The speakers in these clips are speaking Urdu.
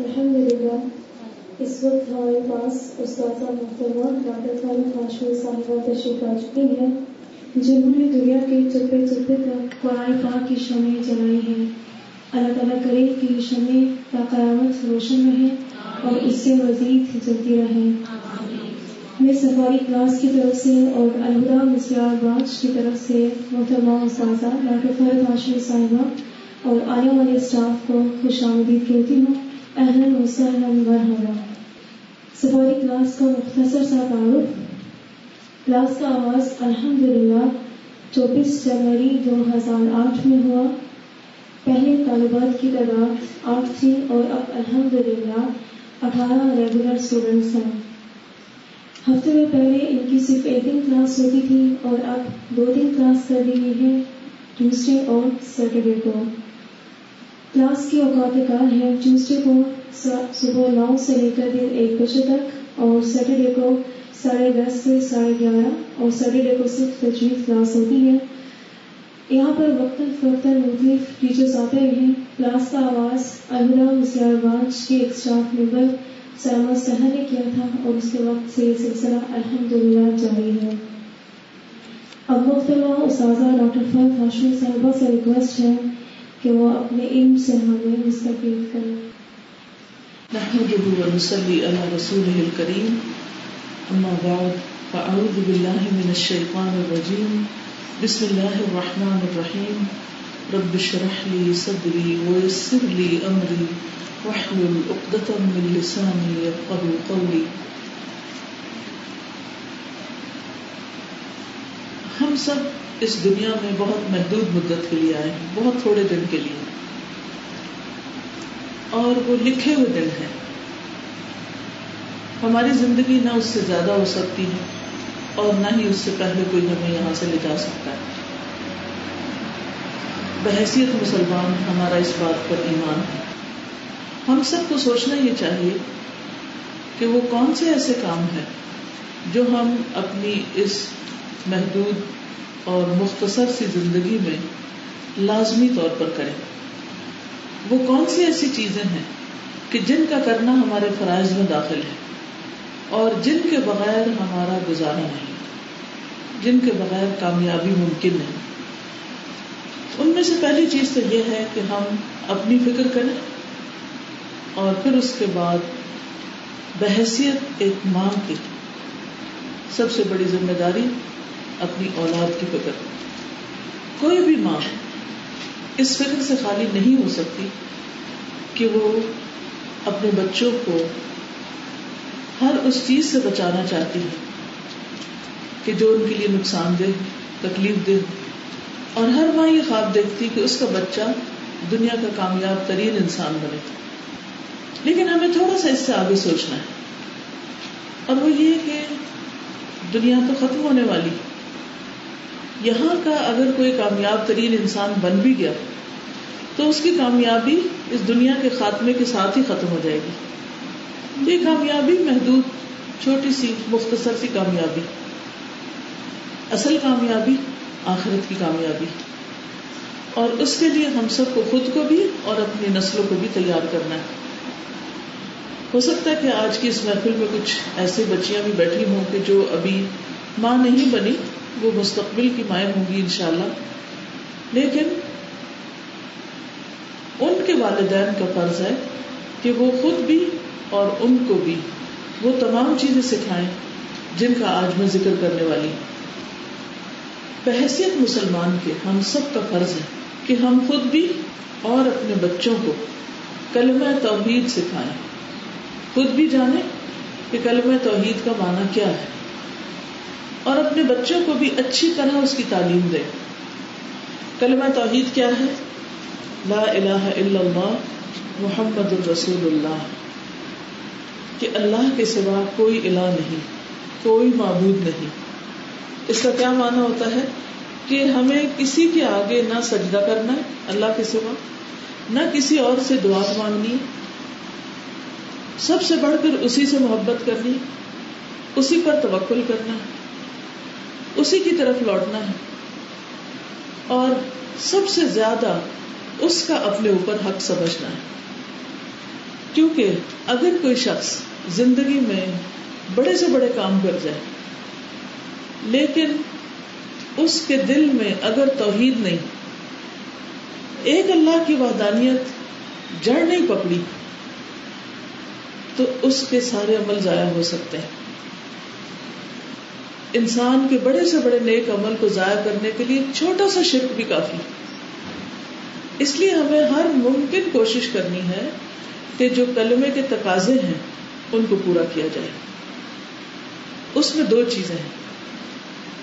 الحمد للہ اس وقت ہمارے پاس استاذہ محترمہ، ڈاکٹر خالد ہاشمی صاحبہ تشریف آ چکی ہے، جنہوں نے دنیا کے چپے چپے تک قرآن پاک کی شمع جلائی ہیں۔ اللہ تعالیٰ کرے کہ یہ شمع کا قیامت روشن رہے اور اس سے مزید جلتی رہے میں سفاری کلاس کی طرف سے اور الہدا مسیار باز کی طرف سے محترمہ استاذہ ڈاکٹر فرد ہاشمی صاحبہ اور آنے والے اسٹاف کو خوش آمدید کہتی ہوں۔ اہل وسلم مرحبا سفاری کلاس کا مختصر سا تعارف۔ کلاس کا آغاز الحمد للہ چوبیس جنوری دو ہزار آٹھ میں ہوا۔ پہلے طالبات کی تعداد آٹھ تھی اور اب الحمد للہ اٹھارہ ریگولر اسٹوڈینٹس ہیں۔ ہفتے میں پہلے ان کی صرف ایک دن کلاس ہوتی تھی اور اب دو دن کلاس کر دی گئی ہے ٹیوزڈے اور سیٹرڈے کو۔ کلاس کے اوقات کار ہے ٹیوزڈے کو صبح نو سے لے کر دن ایک بجے تک اور سیٹرڈے کو ساڑھے دس سے ساڑھے گیارہ اور سیٹرڈے کو صرف تجویز کلاس ہوتی ہے۔ یہاں پر وقتاً فوقتاً مختلف ٹیچرز آتے رہے کلاس کا آواز الحرا مسیار باز کے ایک اسٹاف ممبر سلامہ سہر نے کیا تھا اور اس کے وقت سے یہ سلسلہ الحمد للہ جاری ہے۔ اب مختلف استاذہ ڈاکٹر فرد ہاشمی صاحبہ سے ریکویسٹ ہے کہ وہ اپنے علم سے ہمیں مستفید کریں نحمده ونصلي على رسوله الكريم اما بعد فاعوذ بالله من الشيطان الرجيم. بسم الله الرحمن الرحيم. رب اشرح لي صدري ويسر لي امري واحلل عقدة من لساني يفقهوا قولي. ہم سب اس دنیا میں بہت محدود مدت کے لیے آئے ہیں، بہت تھوڑے دن کے لیے۔ اور وہ لکھے ہوئے دن ہیں۔ ہماری زندگی نہ اس سے زیادہ ہو سکتی ہے اور نہ ہی اس سے پہلے کوئی ہمیں یہاں سے لے جا سکتا ہے۔ بحثیت مسلمان ہمارا اس بات پر ایمان ہے۔ ہم سب کو سوچنا یہ چاہیے کہ وہ کون سے ایسے کام ہیں جو ہم اپنی اس محدود اور مختصر سی زندگی میں لازمی طور پر کریں۔ وہ کون سی ایسی چیزیں ہیں کہ جن کا کرنا ہمارے فرائض میں داخل ہے اور جن کے بغیر ہمارا گزارا نہیں، جن کے بغیر کامیابی ممکن نہیں؟ ان میں سے پہلی چیز تو یہ ہے کہ ہم اپنی فکر کریں اور پھر اس کے بعد بحثیت ایک ماں کی۔ سب سے بڑی ذمہ داری اپنی اولاد کی فکر۔ کوئی بھی ماں اس فکر سے خالی نہیں ہو سکتی کہ وہ اپنے بچوں کو ہر اس چیز سے بچانا چاہتی ہے کہ جو ان کے لیے نقصان دہ، تکلیف دہ، اور ہر ماں یہ خواب دیکھتی کہ اس کا بچہ دنیا کا کامیاب ترین انسان بنے۔ لیکن ہمیں تھوڑا سا اس سے آگے سوچنا ہے۔ اور وہ یہ کہ دنیا تو ختم ہونے والی ہے۔ یہاں کا اگر کوئی کامیاب ترین انسان بن بھی گیا، تو اس کی کامیابی اس دنیا کے خاتمے کے ساتھ ہی ختم ہو جائے گی۔ یہ کامیابی محدود، چھوٹی سی، مختصر سی کامیابی۔ اصل کامیابی آخرت کی کامیابی۔ اور اس کے لیے ہم سب کو خود کو بھی اور اپنی نسلوں کو بھی تیار کرنا ہے۔ ہو سکتا ہے کہ آج کی اس محفل میں کچھ ایسی بچیاں بھی بیٹھی ہوں کہ جو ابھی ماں نہیں بنی وہ مستقبل کی مائیں ہوں گی انشاءاللہ۔ لیکن ان کے والدین کا فرض ہے کہ وہ خود بھی اور ان کو بھی وہ تمام چیزیں سکھائیں جن کا آج میں ذکر کرنے والی۔ بحثیت مسلمان کے ہم سب کا فرض ہے کہ ہم خود بھی اور اپنے بچوں کو کلمہ توحید سکھائیں۔ خود بھی جانیں کہ کلمہ توحید کا معنی کیا ہے۔ اور اپنے بچوں کو بھی اچھی طرح اس کی تعلیم دے۔ کلمہ توحید کیا ہے؟ لا الہ الا اللہ محمد الرسول اللہ۔ کہ اللہ کے سوا کوئی الہ نہیں، کوئی معبود نہیں۔ اس کا کیا معنی ہوتا ہے؟ کہ ہمیں کسی کے آگے نہ سجدہ کرنا ہے، اللہ کے سوا، نہ کسی اور سے دعا مانگنی سب سے بڑھ کر اسی سے محبت کرنی اسی پر توکل کرنا ہے۔ اسی کی طرف لوٹنا ہے۔ اور سب سے زیادہ اس کا اپنے اوپر حق سمجھنا ہے۔ کیونکہ اگر کوئی شخص زندگی میں بڑے سے بڑے کام کر جائے، لیکن اس کے دل میں اگر توحید نہیں، ایک اللہ کی وحدانیت جڑ نہیں پکڑی، تو اس کے سارے عمل ضائع ہو سکتے ہیں۔ انسان کے بڑے سے بڑے نیک عمل کو ضائع کرنے کے لیے چھوٹا سا شرک بھی کافی اس لیے ہمیں ہر ممکن کوشش کرنی ہے کہ جو کلمے کے تقاضے ہیں، ان کو پورا کیا جائے۔ اس میں دو چیزیں ہیں۔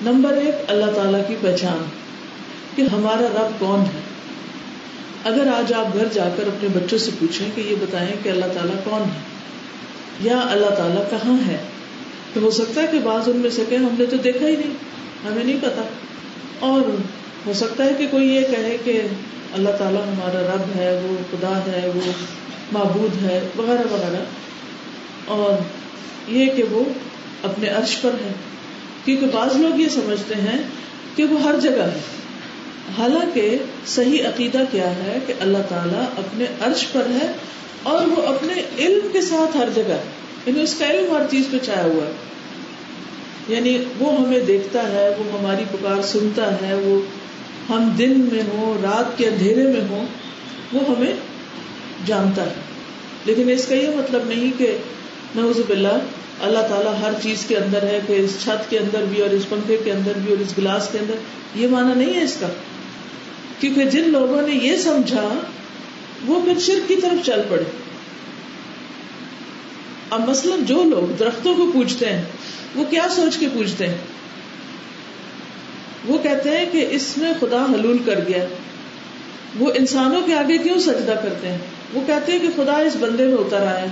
نمبر ایک، اللہ تعالی کی پہچان کہ ہمارا رب کون ہے۔ اگر آج آپ گھر جا کر اپنے بچوں سے پوچھیں کہ یہ بتائیں کہ اللہ تعالیٰ کون ہے، یا اللہ تعالیٰ کہاں ہے تو ہو سکتا ہے کہ بعض ان میں سے کہ ہم نے تو دیکھا ہی نہیں، ہمیں نہیں پتا۔ اور ہو سکتا ہے کہ کوئی یہ کہے کہ اللہ تعالیٰ ہمارا رب ہے، وہ خدا ہے، وہ معبود ہے، وغیرہ وغیرہ۔ اور یہ کہ وہ اپنے عرش پر ہے۔ کیونکہ بعض لوگ یہ سمجھتے ہیں کہ وہ ہر جگہ ہے۔ حالانکہ صحیح عقیدہ کیا ہے کہ اللہ تعالیٰ اپنے عرش پر ہے اور وہ اپنے علم کے ساتھ ہر جگہ ہے۔ یعنی اس کا علم ہر چیز پہ چھایا ہوا ہے۔ یعنی وہ ہمیں دیکھتا ہے، وہ ہماری پکار سنتا ہے، وہ ہم دن میں ہوں، رات کے اندھیرے میں ہوں، وہ ہمیں جانتا ہے۔ لیکن اس کا یہ مطلب نہیں کہ نوز باللہ اللہ تعالیٰ ہر چیز کے اندر ہے، کہ اس چھت کے اندر بھی اور اس پنکھے کے اندر بھی اور اس گلاس کے اندر۔ یہ مانا نہیں ہے اس کا۔ کیونکہ جن لوگوں نے یہ سمجھا، وہ پھر شرک کی طرف چل پڑے۔ اب مثلاً جو لوگ درختوں کو پوچھتے ہیں، وہ کیا سوچ کے پوچھتے ہیں؟ وہ کہتے ہیں کہ اس میں خدا حلول کر گیا وہ انسانوں کے آگے کیوں سجدہ کرتے ہیں؟ وہ کہتے ہیں کہ خدا اس بندے میں اتر آیا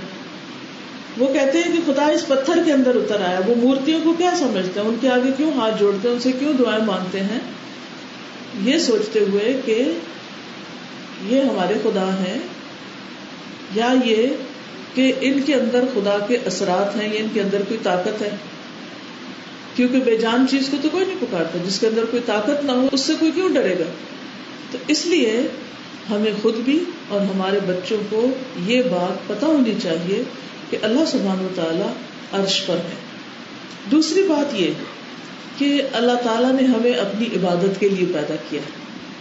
وہ کہتے ہیں کہ خدا اس پتھر کے اندر اتر آیا وہ مورتیوں کو کیا سمجھتے ہیں؟ ان کے آگے کیوں ہاتھ جوڑتے ہیں؟ ان سے کیوں دعائیں مانگتے ہیں؟ یہ سوچتے ہوئے کہ یہ ہمارے خدا ہیں، یا یہ کہ ان کے اندر خدا کے اثرات ہیں یا ان کے اندر کوئی طاقت ہے؟ کیونکہ بے جان چیز کو تو کوئی نہیں پکارتا، جس کے اندر کوئی طاقت نہ ہو، اس سے کوئی کیوں ڈرے گا؟ تو اس لیے ہمیں خود بھی اور ہمارے بچوں کو یہ بات پتا ہونی چاہیے کہ اللہ سبحان و تعالی عرش پر ہے۔ دوسری بات یہ کہ اللہ تعالیٰ نے ہمیں اپنی عبادت کے لیے پیدا کیا۔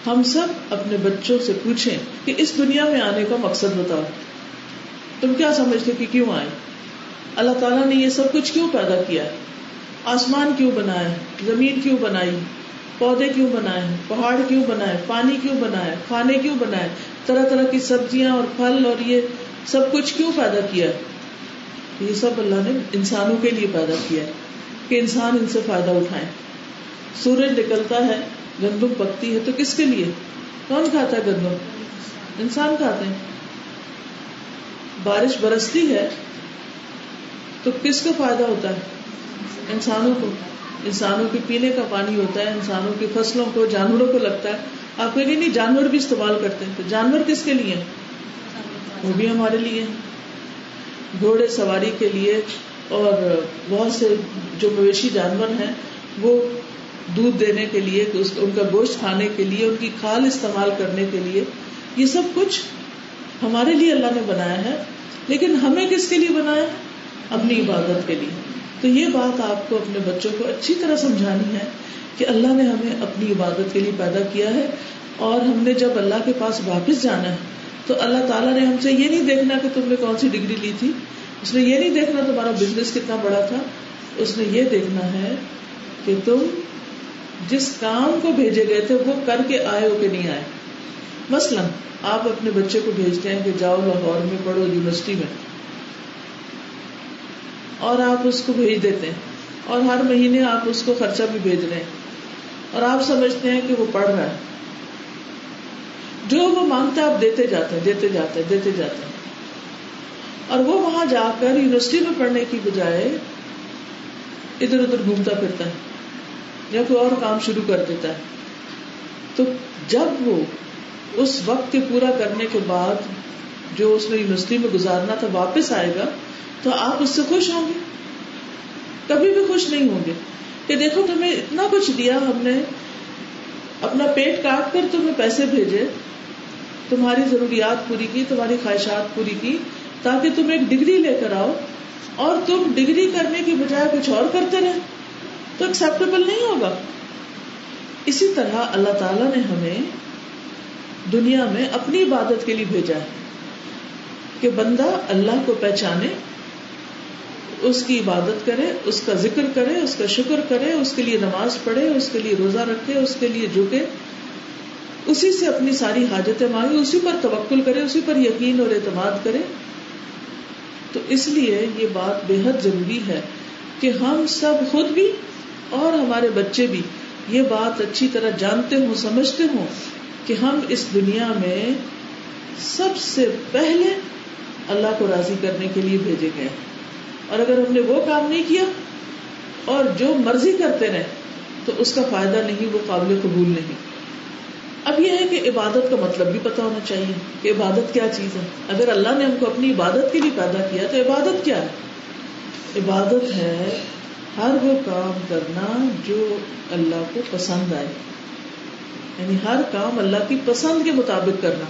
ہم سب اپنے بچوں سے پوچھیں کہ اس دنیا میں آنے کا مقصد بتاؤ۔ تم کیا سمجھتے کہ کیوں آئے؟ اللہ تعالیٰ نے یہ سب کچھ کیوں پیدا کیا؟ آسمان کیوں بنایا زمین کیوں بنائی؟ پودے کیوں بنائے؟ پہاڑ کیوں بنائے؟ پانی کیوں بنایا کھانے کیوں بنائے؟ طرح طرح کی سبزیاں اور پھل اور یہ سب کچھ کیوں پیدا کیا؟ یہ سب اللہ نے انسانوں کے لیے پیدا کیا ہے کہ انسان ان سے فائدہ اٹھائے سورج نکلتا ہے، گندم پکتی ہے، تو کس کے لیے؟ کون کھاتا ہے گندم؟ انسان کھاتے ہیں۔ بارش برستی ہے تو کس کو فائدہ ہوتا ہے؟ انسانوں کو۔ انسانوں کے پینے کا پانی ہوتا ہے، انسانوں کی فصلوں کو، جانوروں کو لگتا ہے۔ آپ کہیں گے نہیں، جانور بھی استعمال کرتے ہیں۔ تو جانور کس کے لیے وہ بھی ہمارے لیے گھوڑے سواری کے لیے اور بہت سے جو مویشی جانور ہیں، وہ دودھ دینے کے لیے ان کا گوشت کھانے کے لیے، ان کی کھال استعمال کرنے کے لیے، یہ سب کچھ ہمارے لیے اللہ نے بنایا ہے۔ لیکن ہمیں کس کے لیے بنایا؟ اپنی عبادت کے لیے۔ تو یہ بات آپ کو اپنے بچوں کو اچھی طرح سمجھانی ہے کہ اللہ نے ہمیں اپنی عبادت کے لیے پیدا کیا ہے اور ہم نے جب اللہ کے پاس واپس جانا ہے، تو اللہ تعالیٰ نے ہم سے یہ نہیں دیکھنا کہ تم نے کون سی ڈگری لی تھی۔ اس نے یہ نہیں دیکھنا تمہارا بزنس کتنا بڑا تھا۔ اس نے یہ دیکھنا ہے کہ تم جس کام کو بھیجے گئے تھے، وہ کر کے آئے ہو کہ نہیں آئے۔ مثلاً آپ اپنے بچے کو بھیجتے ہیں کہ جاؤ لاہور میں پڑھو یونیورسٹی میں اور آپ اس کو بھیج دیتے ہیں اور ہر مہینے آپ اس کو خرچہ بھی بھیج رہے ہیں اور آپ سمجھتے ہیں کہ وہ پڑھ رہا ہے جو وہ مانگتا ہے آپ دیتے جاتے ہیں، دیتے جاتے ہیں، دیتے جاتے ہیں۔ اور وہ وہاں جا کر یونیورسٹی میں پڑھنے کی بجائے ادھر ادھر گھومتا پھرتا ہے یا کوئی اور کام شروع کر دیتا ہے۔ تو جب وہ اس وقت کے پورا کرنے کے بعد جو اس نے یونیورسٹی میں گزارنا تھا واپس آئے گا، تو آپ اس سے خوش ہوں گے۔ کبھی بھی خوش نہیں ہوں گے۔ کہ دیکھو، تمہیں اتنا کچھ دیا ہم نے، اپنا پیٹ کاٹ کر تمہیں پیسے بھیجے، تمہاری ضروریات پوری کی، تمہاری خواہشات پوری کی، تاکہ تم ایک ڈگری لے کر آؤ اور تم ڈگری کرنے کی بجائے کچھ اور کرتے رہے تو ایکسپٹیبل نہیں ہوگا۔ اسی طرح اللہ تعالی نے ہمیں دنیا میں اپنی عبادت کے لیے بھیجا ہے کہ بندہ اللہ کو پہچانے، اس کی عبادت کرے، اس کا ذکر کرے، اس کا شکر کرے، اس کے لیے نماز پڑھے، اس کے لیے روزہ رکھے، اس کے لیے جھکے، اسی سے اپنی ساری حاجتیں مانگے، اسی پر توکل کرے، اسی پر یقین اور اعتماد کرے۔ تو اس لیے یہ بات بے حد ضروری ہے کہ ہم سب خود بھی اور ہمارے بچے بھی یہ بات اچھی طرح جانتے ہوں، سمجھتے ہوں کہ ہم اس دنیا میں سب سے پہلے اللہ کو راضی کرنے کے لیے بھیجے گئے اور اگر ہم نے وہ کام نہیں کیا اور جو مرضی کرتے رہے، تو اس کا فائدہ نہیں، وہ قابل قبول نہیں۔ اب یہ ہے کہ عبادت کا مطلب بھی پتا ہونا چاہیے کہ عبادت کیا چیز ہے۔ اگر اللہ نے ہم کو اپنی عبادت کے لیے پیدا کیا، تو عبادت کیا ہے؟ عبادت ہے ہر وہ کام کرنا جو اللہ کو پسند آئے۔ یعنی ہر کام اللہ کی پسند کے مطابق کرنا۔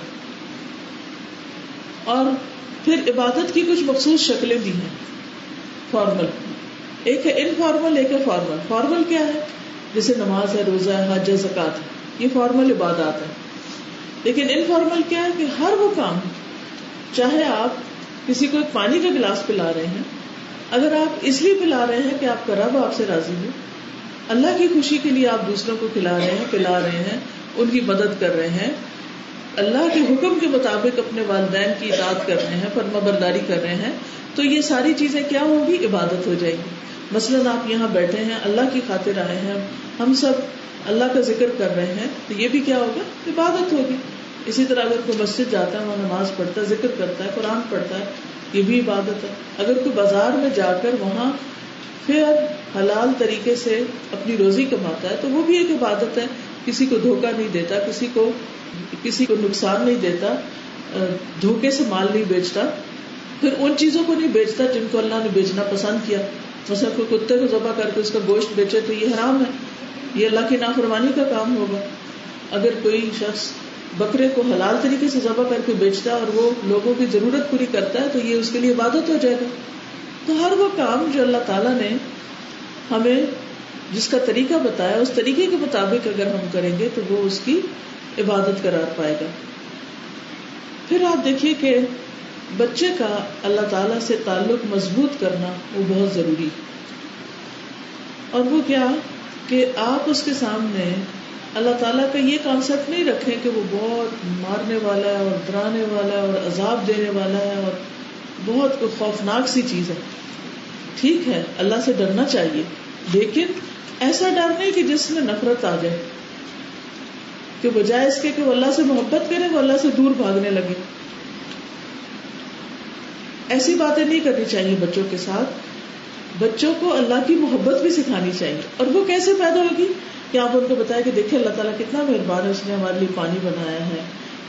اور پھر عبادت کی کچھ مخصوص شکلیں بھی ہیں۔ فارمل ایک ہے انفارمل ایک ہے فارمل فارمل کیا ہے؟ جیسے نماز ہے، روزہ ہے، حج زکات ہے۔ یہ فارمل عبادات ہے لیکن انفارمل کیا ہے کہ ہر وہ کام، چاہے آپ کسی کو ایک پانی کا گلاس پلا رہے ہیں، اگر آپ اس لیے پلا رہے ہیں کہ آپ کا رب آپ سے راضی ہو اللہ کی خوشی کے لیے آپ دوسروں کو کھلا رہے ہیں، پلا رہے ہیں، ان کی مدد کر رہے ہیں۔ اللہ کے حکم کے مطابق اپنے والدین کی اطاعت کر رہے ہیں، فرما برداری کر رہے ہیں۔ تو یہ ساری چیزیں کیا ہوگی عبادت ہو جائے گی۔ مثلاً آپ یہاں بیٹھے ہیں، اللہ کی خاطر آئے ہیں، ہم سب اللہ کا ذکر کر رہے ہیں، تو یہ بھی کیا ہوگا؟ عبادت ہوگی۔ اسی طرح اگر کوئی مسجد جاتا ہے، وہاں نماز پڑھتا ہے، ذکر کرتا ہے، قرآن پڑھتا ہے، یہ بھی عبادت ہے۔ اگر کوئی بازار میں جا کر وہاں پھر حلال طریقے سے اپنی روزی کماتا ہے تو وہ بھی ایک عبادت ہے۔ کسی کو دھوکہ نہیں دیتا، کسی کو کسی کو نقصان نہیں دیتا دھوکے سے مال نہیں بیچتا۔ پھر ان چیزوں کو نہیں بیچتا جن کو اللہ نے بیچنا پسند کیا۔ مثلا کوئی کتے کو ذبح کر کے اس کا گوشت بیچے تو یہ حرام ہے۔ یہ اللہ کی نافرمانی کا کام ہوگا۔ اگر کوئی شخص بکرے کو حلال طریقے سے ذبح کر کے بیچتا ہے اور وہ لوگوں کی ضرورت پوری کرتا ہے تو یہ اس کے لیے عبادت ہو جائے گا۔ تو ہر وہ کام جو اللہ تعالیٰ نے ہمیں جس کا طریقہ بتایا، اس طریقے کے مطابق اگر ہم کریں گے تو وہ اس کی عبادت قرار پائے گا۔ پھر آپ دیکھیے کہ بچے کا اللہ تعالی سے تعلق مضبوط کرنا وہ بہت ضروری اور وہ کیا کہ آپ اس کے سامنے اللہ تعالیٰ کا یہ کانسیپٹ نہیں رکھے کہ وہ بہت مارنے والا ہے اور ڈرانے والا ہے اور عذاب دینے والا ہے اور بہت خوفناک سی چیز ہے۔ ٹھیک ہے، اللہ سے ڈرنا چاہیے، لیکن ایسا ڈر نہیں کہ جس میں نفرت آ جائے۔ کہ بجائے اس کے کہ وہ اللہ سے محبت کرے، وہ اللہ سے دور بھاگنے لگے۔ ایسی باتیں نہیں کرنی چاہیے بچوں کے ساتھ۔ بچوں کو اللہ کی محبت بھی سکھانی چاہیے۔ اور وہ کیسے پیدا ہوگی؟ کہ آپ ان کو بتایا کہ دیکھیں اللہ تعالیٰ کتنا مہربان ہے، اس نے ہمارے لیے پانی بنایا ہے۔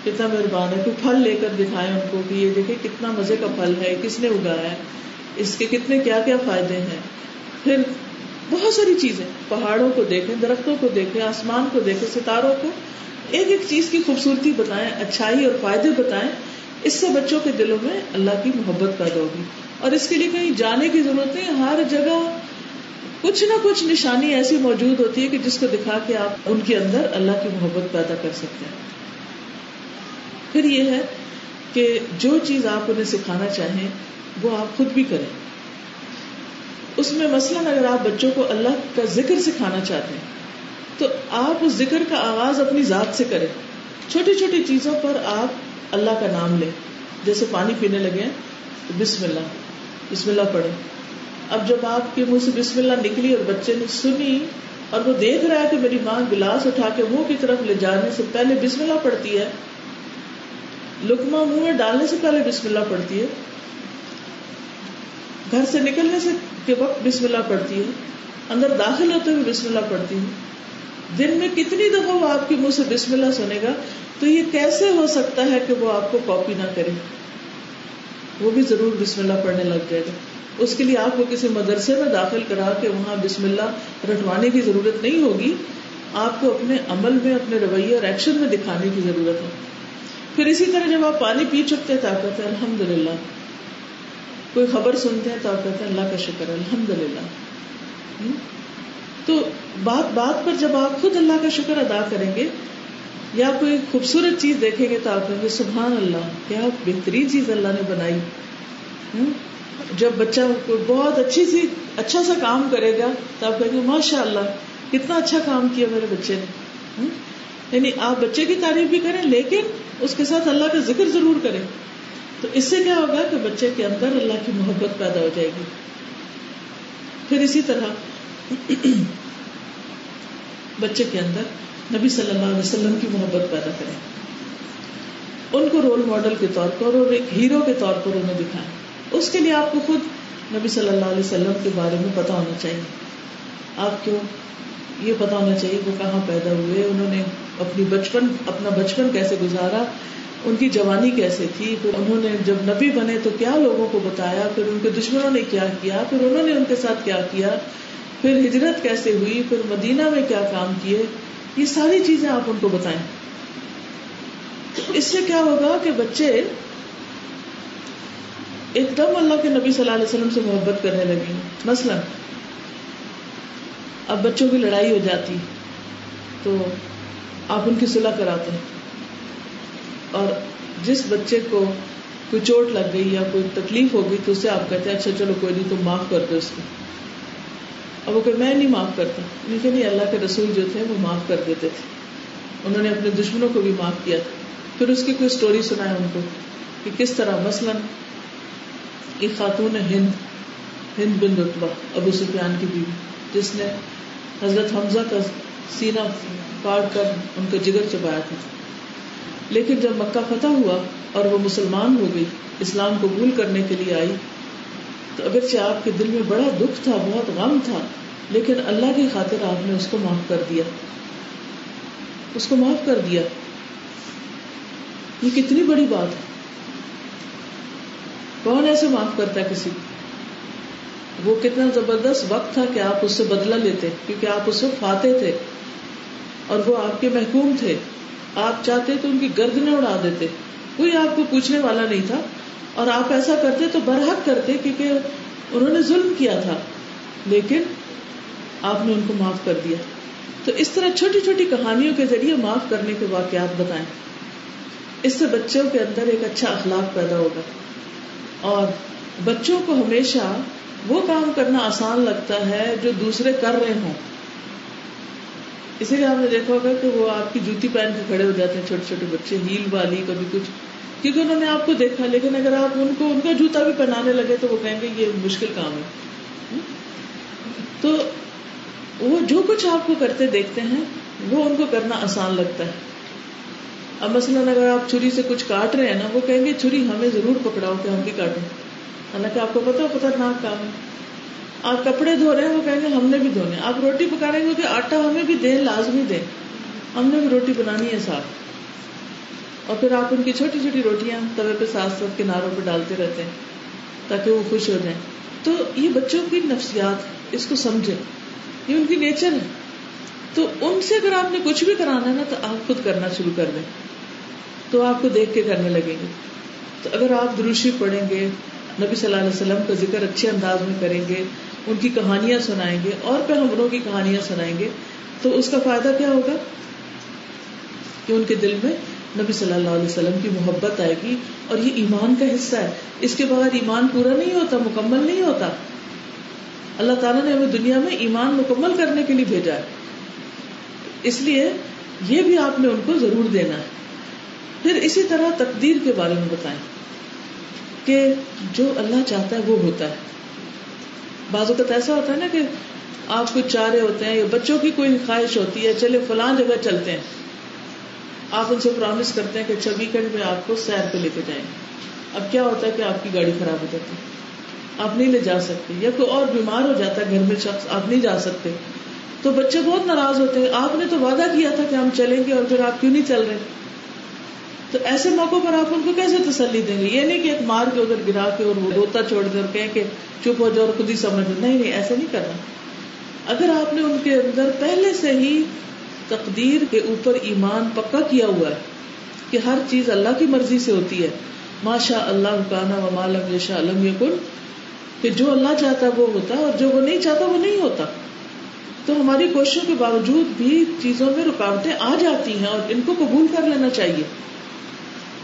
کتنا مہربان ہے کوئی پھل لے کر دکھائے ان کو کہ یہ دیکھیں کتنا مزے کا پھل ہے، کس نے اگایا ہے، اس کے کتنے کیا کیا فائدے ہیں۔ پھر بہت ساری چیزیں، پہاڑوں کو دیکھیں، درختوں کو دیکھیں، آسمان کو دیکھیں، ستاروں کو۔ ایک ایک چیز کی خوبصورتی بتائیں، اچھائی اور فائدے بتائیں، اس سے بچوں کے دلوں میں اللہ کی محبت پیدا ہوگی۔ اور اس کے لیے کہیں جانے کی ضرورت نہیں، ہر جگہ کچھ نہ کچھ نشانی ایسی موجود ہوتی ہے کہ جس کو دکھا کے آپ ان کے اندر اللہ کی محبت پیدا کر سکتے ہیں۔ پھر یہ ہے کہ جو چیز آپ انہیں سکھانا چاہیں وہ آپ خود بھی کریں۔ اس میں مثلاً اگر آپ بچوں کو اللہ کا ذکر سکھانا چاہتے ہیں، تو آپ اس ذکر کا آغاز اپنی ذات سے کریں۔ چھوٹی چھوٹی چیزوں پر آپ اللہ کا نام لیں۔ جیسے پانی پینے لگے تو بسم اللہ بسم اللہ پڑھے اب جب آپ کے منہ سے بسم اللہ نکلی اور بچے نے سنی اور وہ دیکھ رہا ہے کہ میری ماں گلاس اٹھا کے منہ کی طرف لے جانے سے پہلے بسم اللہ پڑھتی ہے لکما منہ میں ڈالنے سے پہلے بسم اللہ پڑھتی ہے۔ گھر سے نکلنے سے کے وقت بسم اللہ پڑھتی ہے۔ اندر داخل ہوتے ہوئے بسم اللہ پڑھتی ہے۔ دن میں کتنی دفعہ وہ آپ کے منہ سے بسم اللہ سنے گا تو یہ کیسے ہو سکتا ہے کہ وہ آپ کو کاپی نہ کرے؟ وہ بھی ضرور بسم اللہ پڑھنے لگ جائے گا۔ اس کے لیے آپ کو کسی مدرسے میں داخل کرا کے وہاں بسم اللہ رٹوانے کی ضرورت نہیں ہوگی۔ آپ کو اپنے عمل میں، اپنے رویے اور ایکشن میں دکھانے کی ضرورت ہے۔ پھر اسی طرح جب آپ پانی پی چکتے طاقت ہے الحمد للہ کوئی خبر سنتے ہیں تو آپ کہتے ہیں اللہ کا شکر الحمد للہ تو بات بات پر جب آپ خود اللہ کا شکر ادا کریں گے، یا کوئی خوبصورت چیز دیکھیں گے تو آپ کہیں گے سبحان اللہ، کیا بہترین چیز اللہ نے بنائی۔ جب بچہ بہت اچھی سی اچھا سا کام کرے گا تو آپ کہیں گے ماشاء اللہ، کتنا اچھا کام کیا میرے بچے نے۔ یعنی آپ بچے کی تعریف بھی کریں، لیکن اس کے ساتھ اللہ کا ذکر ضرور کریں۔ تو اس سے کیا ہوگا کہ بچے کے اندر اللہ کی محبت پیدا ہو جائے گی۔ پھر اسی طرح بچے کے اندر نبی صلی اللہ علیہ وسلم کی محبت پیدا کریں۔ ان کو رول ماڈل کے طور پر اور ایک ہیرو کے طور پر انہیں دکھائیں۔ اس کے لیے آپ کو خود نبی صلی اللہ علیہ وسلم کے بارے میں پتا ہونا چاہیے۔ آپ کو یہ پتا ہونا چاہیے وہ کہاں پیدا ہوئے، انہوں نے اپنی بچپن، اپنا بچپن کیسے گزارا، ان کی جوانی کیسے تھی، پھر انہوں نے جب نبی بنے تو کیا لوگوں کو بتایا، پھر ان کے دشمنوں نے کیا کیا، پھر انہوں نے ان کے ساتھ کیا کیا، پھر ہجرت کیسے ہوئی، پھر مدینہ میں کیا کام کیے، یہ ساری چیزیں آپ ان کو بتائیں۔ اس سے کیا ہوگا کہ بچے ایک دم اللہ کے نبی صلی اللہ علیہ وسلم سے محبت کرنے لگے مثلا اب بچوں کی لڑائی ہو جاتی تو آپ ان کی صلاح کراتے ہیں اور جس بچے کو کوئی چوٹ لگ گئی یا کوئی تکلیف ہو گئی تو اسے آپ کہتے ہیں اچھا چلو کوئی نہیں، تم معاف کر دو اس کو۔ اب وہ کہ میں نہیں معاف کرتا۔ لیکن نہیں، اللہ کے رسول جو تھے، وہ معاف کر دیتے تھے۔ انہوں نے اپنے دشمنوں کو بھی معاف کیا۔ تھا پھر اس کی کوئی اسٹوری سنا ہے ان کو کہ کس طرح مثلاً ایک خاتون ہند ہند بن رتبا ابو سفیان کی بیوی۔ جس نے حضرت حمزہ کا سینہ کاٹ کر ان کا جگر چبایا تھا۔ لیکن جب مکہ فتح ہوا اور وہ مسلمان ہو گئی، اسلام قبول کرنے کے لیے آئی، تو اگرچہ آپ کے دل میں بڑا دکھ تھا، بہت غم تھا، لیکن اللہ کی خاطر آپ نے اس کو معاف کر دیا۔ اس کو معاف کر دیا۔ یہ کتنی بڑی بات ہے۔ کون ایسے معاف کرتا ہے کسی وہ کتنا زبردست وقت تھا کہ آپ اس سے بدلہ لیتے، کیونکہ آپ اس وقت فاتح تھے اور وہ آپ کے محکوم تھے۔ آپ چاہتے تو ان کی گردنیں اڑا دیتے۔ کوئی آپ کو پوچھنے والا نہیں تھا۔ اور آپ ایسا کرتے تو برحق کرتے کیونکہ انہوں نے ظلم کیا تھا۔ لیکن آپ نے ان کو معاف کر دیا۔ تو اس طرح چھوٹی چھوٹی کہانیوں کے ذریعے معاف کرنے کے واقعات بتائیں۔ اس سے بچوں کے اندر ایک اچھا اخلاق پیدا ہوگا۔ اور بچوں کو ہمیشہ وہ کام کرنا آسان لگتا ہے جو دوسرے کر رہے ہوں۔ اسی لیے آپ نے دیکھا ہوگا کہ وہ آپ کی جوتی پہن کے کھڑے ہو جاتے ہیں، چھوٹے چھوٹے بچے، ہیل والی، کبھی کچھ۔ کیونکہ انہوں نے آپ کو دیکھا، لیکن اگر آپ ان کو، ان کا جوتا بھی پہنانے لگے تو وہ کہیں گے یہ مشکل کام ہے۔ تو وہ جو کچھ آپ کو کرتے دیکھتے ہیں، وہ ان کو کرنا آسان لگتا ہے۔ اب مثلاً اگر آپ چھری سے کچھ کاٹ رہے ہیں نا، وہ کہیں گے، چھری ہمیں ضرور پکڑاؤ کہ ہم بھی کاٹیں۔ حالانکہ آپ کو پتا خطرناک کام ہے۔ آپ کپڑے دھو رہے ہیں، وہ کہیں گے ہم نے بھی دھونے آپ روٹی پکا رہے ہیں کہ آٹا ہمیں بھی دیں لازمی دیں ہم نے بھی روٹی بنانی ہے ساتھ۔ اور پھر آپ ان کی چھوٹی چھوٹی روٹیاں توے پہ ساتھ ساتھ کناروں پہ ڈالتے رہتے ہیں، تاکہ وہ خوش ہو جائیں۔ تو یہ بچوں کی نفسیات، اس کو سمجھے یہ ان کی نیچر ہے۔ تو ان سے اگر آپ نے کچھ بھی کرانا ہے نا، تو آپ خود کرنا شروع کر دیں۔ تو آپ کو دیکھ کے کرنے لگیں گے۔ تو اگر آپ دروشی پڑھیں گے نبی صلی اللہ علیہ وسلم کا ذکر اچھے انداز میں کریں گے، ان کی کہانیاں سنائیں گے اور پیغمبروں کی کہانیاں سنائیں گے۔ تو اس کا فائدہ کیا ہوگا؟ کہ ان کے دل میں نبی صلی اللہ علیہ وسلم کی محبت آئے گی اور یہ ایمان کا حصہ ہے۔ اس کے بغیر ایمان پورا نہیں ہوتا، مکمل نہیں ہوتا۔ اللہ تعالیٰ نے ہمیں دنیا میں ایمان مکمل کرنے کے لیے بھیجا ہے۔ اس لیے یہ بھی آپ نے ان کو ضرور دینا ہے۔ پھر اسی طرح تقدیر کے بارے میں بتائیں۔ کہ جو اللہ چاہتا ہے وہ ہوتا ہے۔ بعض اوقات ایسا ہوتا ہے نا کہ آپ کچھ چارے ہوتے ہیں یا بچوں کی کوئی خواہش ہوتی ہے، چلے فلاں جگہ چلتے ہیں۔ آپ ان سے پرومس کرتے ہیں کہ اچھا ویکینڈ میں آپ کو سیر پہ لے کے جائیں۔ اب کیا ہوتا ہے کہ آپ کی گاڑی خراب ہو جاتی ہے۔ آپ نہیں لے جا سکتے۔ یا کوئی اور بیمار ہو جاتا ہے گھر میں شخص، آپ نہیں جا سکتے۔ تو بچے بہت ناراض ہوتے ہیں۔ آپ نے تو وعدہ کیا تھا کہ ہم چلیں گے اور پھر آپ کیوں نہیں چل رہے؟ تو ایسے موقع پر آپ ان کو کیسے تسلی دیں گے؟ یہ نہیں کہ ایک مار کے ادھر گرا کے اور وہ روتا چھوڑ دے اور کہیں کہ چپ ہو جاؤ اور خود ہی سمجھ نہیں نہیں ایسا نہیں کرنا۔ اگر آپ نے ان کے اندر پہلے سے ہی تقدیر کے اوپر ایمان پکا کیا ہوا ہے کہ ہر چیز اللہ کی مرضی سے ہوتی ہے، ماشاء اللہ کانا و مالم یشا علم یقن کہ جو اللہ چاہتا وہ ہوتا ہے اور جو وہ نہیں چاہتا وہ نہیں ہوتا۔ تو ہماری کوششوں کے باوجود بھی چیزوں میں رکاوٹیں آ جاتی ہیں اور ان کو قبول کر لینا چاہیے۔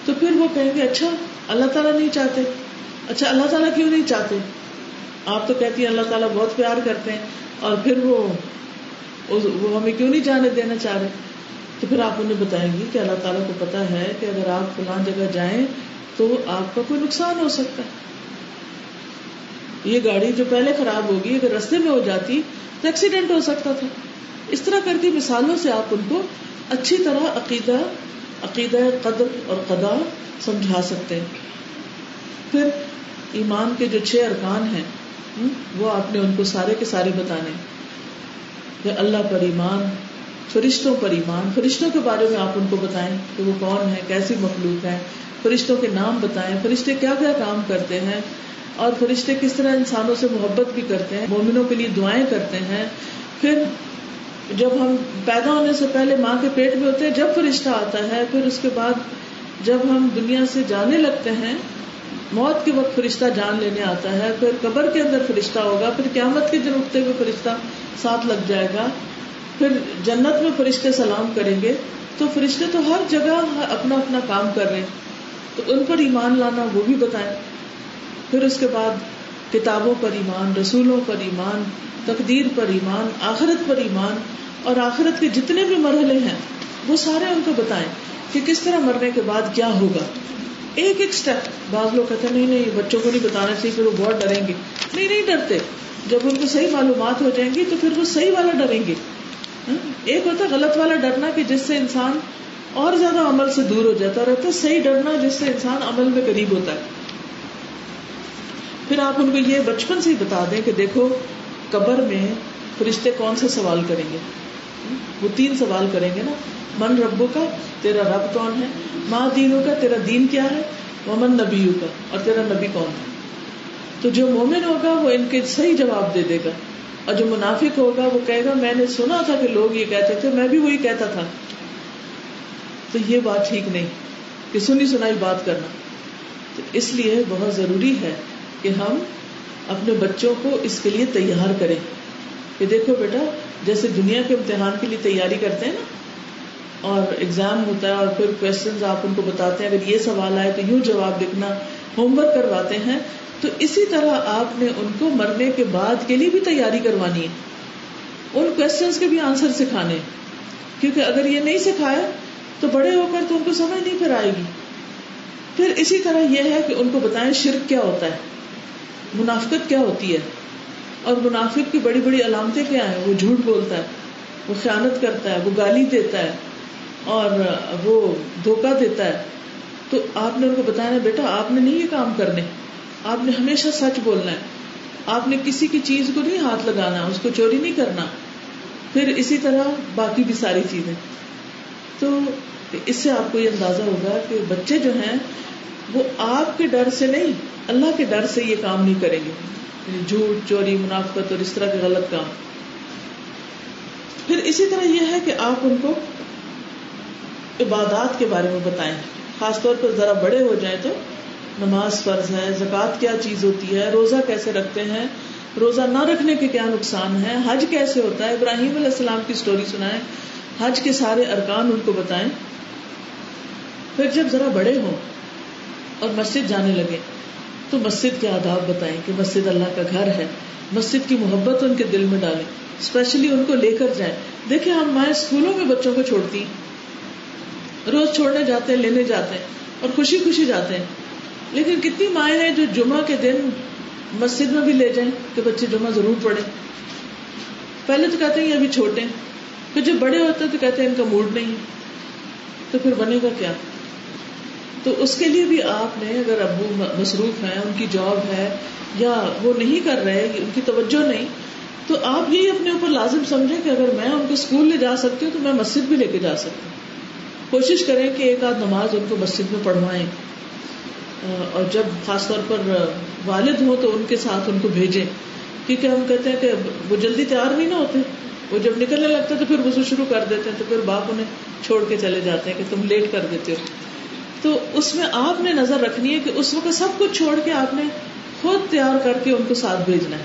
تو پھر وہ کہیں گے اچھا اللہ تعالیٰ نہیں چاہتے. اچھا اللہ تعالیٰ کیوں نہیں چاہتے؟ آپ تو کہتی ہیں، اللہ تعالیٰ بہت پیار کرتے ہیں. اور پھر وہ وہ ہمیں کیوں نہیں جانے دینا چاہ رہے؟ تو پھر آپ انہیں بتائیں گی کہ اللہ تعالیٰ کو پتا ہے کہ اگر آپ فلاں جگہ جائیں تو آپ کا کوئی نقصان ہو سکتا ہے۔ یہ گاڑی جو پہلے خراب ہوگی، اگر رستے میں ہو جاتی تو ایکسیڈنٹ ہو سکتا تھا۔ اس طرح کرتی مثالوں سے آپ ان کو اچھی طرح عقیدہ عقیدہ، قدر اور قدا سمجھا سکتے ہیں۔ پھر ایمان کے جو چھ ارکان ہیں وہ آپ نے ان کو سارے کے سارے بتانے۔ اللہ پر ایمان، فرشتوں پر ایمان۔ فرشتوں کے بارے میں آپ ان کو بتائیں کہ وہ کون ہے کیسی مخلوق ہے فرشتوں کے نام بتائیں۔ فرشتے کیا کیا کام کرتے ہیں؟ اور فرشتے کس طرح انسانوں سے محبت بھی کرتے ہیں، مومنوں کے لیے دعائیں کرتے ہیں۔ پھر جب ہم پیدا ہونے سے پہلے ماں کے پیٹ میں ہوتے ہیں، جب فرشتہ آتا ہے، پھر اس کے بعد جب ہم دنیا سے جانے لگتے ہیں، موت کے وقت فرشتہ جان لینے آتا ہے، پھر قبر کے اندر فرشتہ ہوگا، پھر قیامت کے دن اٹھتے ہوئے فرشتہ ساتھ لگ جائے گا، پھر جنت میں فرشتے سلام کریں گے۔ تو فرشتے تو ہر جگہ اپنا اپنا کام کر رہے ہیں۔ تو ان پر ایمان لانا وہ بھی بتائیں۔ پھر اس کے بعد کتابوں پر ایمان، رسولوں پر ایمان، تقدیر پر ایمان، آخرت پر ایمان اور آخرت کے جتنے بھی مرحلے ہیں، وہ سارے ان کو بتائیں کہ کس طرح مرنے کے بعد کیا ہوگا۔ ایک ایک اسٹیپ بعض لوگ کہتے ہیں، نہیں نہیں بچوں کو نہیں بتانا چاہیے، پھر وہ بہت ڈریں گے۔ نہیں نہیں ڈرتے۔ جب ان کو صحیح معلومات ہو جائیں گی تو پھر وہ صحیح والا ڈریں گے۔ ہاں؟ ایک ہوتا ہے غلط والا ڈرنا کہ جس سے انسان اور زیادہ عمل سے دور ہو جاتا ہے، اور صحیح ڈرنا جس سے انسان عمل میں قریب ہوتا ہے۔ پھر آپ ان کو یہ بچپن سے ہی بتا دیں کہ دیکھو، قبر میں فرشتے کون سے سوال کریں گے؟ وہ تین سوال کریں گے نا۔ من ربو کا تیرا رب کون ہے؟ ماں دینوں کا تیرا دین کیا ہے؟ ومن نبی کا اور تیرا نبی کون ہے؟ تو جو مومن ہوگا وہ ان کے صحیح جواب دے دے گا۔ اور جو منافق ہوگا وہ کہے گا، میں نے سنا تھا کہ لوگ یہ کہتے تھے، میں بھی وہی کہتا تھا۔ تو یہ بات ٹھیک نہیں، کہ سنی سنائی بات کرنا۔ تو اس لیے بہت ضروری ہے کہ ہم اپنے بچوں کو اس کے لیے تیار کریں۔ کہ دیکھو بیٹا، جیسے دنیا کے امتحان کے لیے تیاری کرتے ہیں نا، اور ایگزام ہوتا ہے اور پھر کوشچن آپ ان کو بتاتے ہیں، اگر یہ سوال آئے تو یوں جواب لکھنا ہوم ورک کرواتے ہیں، تو اسی طرح آپ نے ان کو مرنے کے بعد کے لیے بھی تیاری کروانی ہے۔ ان کوشچنس کے بھی آنسر سکھانے کیونکہ اگر یہ نہیں سکھایا تو بڑے ہو کر تو ان کو سمجھ نہیں پھر آئے گی۔ پھر اسی طرح یہ ہے کہ ان کو بتائیں شرک کیا ہوتا ہے۔ منافقت کیا ہوتی ہے؟ اور منافق کی بڑی بڑی علامتیں کیا ہیں؟ وہ جھوٹ بولتا ہے، وہ خیانت کرتا ہے، وہ گالی دیتا ہے، اور وہ دھوکا دیتا ہے۔ تو آپ نے ان کو بتایا بیٹا، آپ نے نہیں یہ کام کرنے۔ آپ نے ہمیشہ سچ بولنا ہے۔ آپ نے کسی کی چیز کو نہیں ہاتھ لگانا، اس کو چوری نہیں کرنا۔ پھر اسی طرح باقی بھی ساری چیزیں۔ تو اس سے آپ کو یہ اندازہ ہوگا کہ بچے جو ہیں وہ آپ کے ڈر سے نہیں، اللہ کے ڈر سے یہ کام نہیں کریں گے۔ یعنی جھوٹ، چوری، منافقت اور اس طرح کے غلط کام۔ پھر اسی طرح یہ ہے کہ آپ ان کو عبادات کے بارے میں بتائیں۔ خاص طور پر ذرا بڑے ہو جائیں تو نماز فرض ہے، زکوٰۃ کیا چیز ہوتی ہے، روزہ کیسے رکھتے ہیں، روزہ نہ رکھنے کے کیا نقصان ہے حج کیسے ہوتا ہے؟ ابراہیم علیہ السلام کی اسٹوری سنائیں۔ حج کے سارے ارکان ان کو بتائیں۔ پھر جب ذرا بڑے ہوں اور مسجد جانے لگے۔ تو مسجد کے آداب بتائیں کہ مسجد اللہ کا گھر ہے۔ مسجد کی محبت ان کے دل میں ڈالیں۔ اسپیشلی ان کو لے کر جائیں۔ دیکھیں ہم مائیں اسکولوں میں بچوں کو چھوڑتی روز چھوڑنے جاتے ہیں، لینے جاتے ہیں اور خوشی خوشی جاتے ہیں۔ لیکن کتنی مائیں ہیں جو جمعہ کے دن مسجد میں بھی لے جائیں کہ بچے جمعہ ضرور پڑھیں۔ پہلے تو کہتے ہیں یہ ابھی چھوٹے پھر جب بڑے ہوتے تو کہتے ہیں ان کا موڈ نہیں تو پھر بنے گا کیا؟ تو اس کے لیے بھی آپ نے اگر ابو مصروف ہیں، ان کی جاب ہے، یا وہ نہیں کر رہے، ان کی توجہ نہیں، تو آپ یہی اپنے اوپر لازم سمجھیں کہ اگر میں ان کو اسکول لے جا سکتی ہوں، تو میں مسجد بھی لے کے جا سکتی ہوں۔ کوشش کریں کہ ایک آدھ نماز ان کو مسجد میں پڑھوائیں۔ اور جب خاص طور پر والد ہوں تو ان کے ساتھ ان کو بھیجیں۔ کیونکہ ہم کہتے ہیں کہ وہ جلدی تیار نہیں نہ ہوتے، وہ جب نکلنے لگتے تو پھر وضو شروع کر دیتے ہیں، تو پھر باپ انہیں چھوڑ کے چلے جاتے ہیں کہ تم لیٹ کر دیتے ہو۔ تو اس میں آپ نے نظر رکھنی ہے کہ اس وقت سب کچھ چھوڑ کے آپ نے خود تیار کر کے ان کو ساتھ بھیجنا ہے۔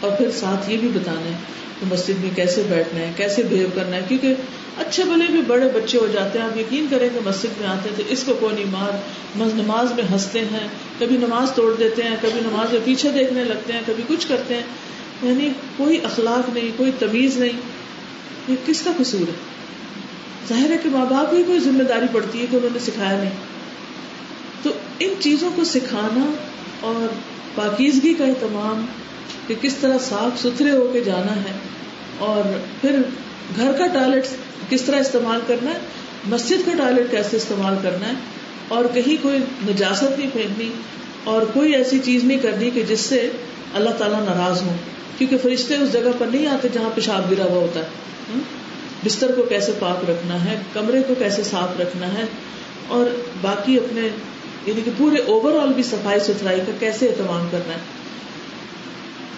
اور پھر ساتھ یہ بھی بتانا ہے کہ مسجد میں کیسے بیٹھنا ہے، کیسے بہیو کرنا ہے، کیونکہ اچھے بھلے بھی بڑے بچے ہو جاتے ہیں، آپ یقین کریں کہ مسجد میں آتے ہیں تو اس کو کوئی نہیں مار نماز میں ہنستے ہیں، کبھی نماز توڑ دیتے ہیں، کبھی نماز میں پیچھے دیکھنے لگتے ہیں، کبھی کچھ کرتے ہیں۔ یعنی کوئی اخلاق نہیں، کوئی تمیز نہیں۔ یہ کس کا قصور ہے؟ ظاہر ہے کہ ماں باپ کی کوئی ذمہ داری پڑتی ہے کہ انہوں نے سکھایا نہیں۔ تو ان چیزوں کو سکھانا اور پاکیزگی کا اہتمام کہ کس طرح صاف ستھرے ہو کے جانا ہے اور پھر گھر کا ٹوائلٹ کس طرح استعمال کرنا ہے، مسجد کا ٹوائلٹ کیسے استعمال کرنا ہے، اور کہیں کوئی نجاست نہیں پھینکنی اور کوئی ایسی چیز نہیں کرنی کہ جس سے اللہ تعالیٰ ناراض ہو کیونکہ فرشتے اس جگہ پر نہیں آتے جہاں پیشاب گرا ہوا ہوتا ہے۔ بستر کو کیسے پاک رکھنا ہے، کمرے کو کیسے صاف رکھنا ہے، اور باقی اپنے یعنی کہ پورے اوور آل بھی صفائی ستھرائی کا کیسے اہتمام کرنا ہے۔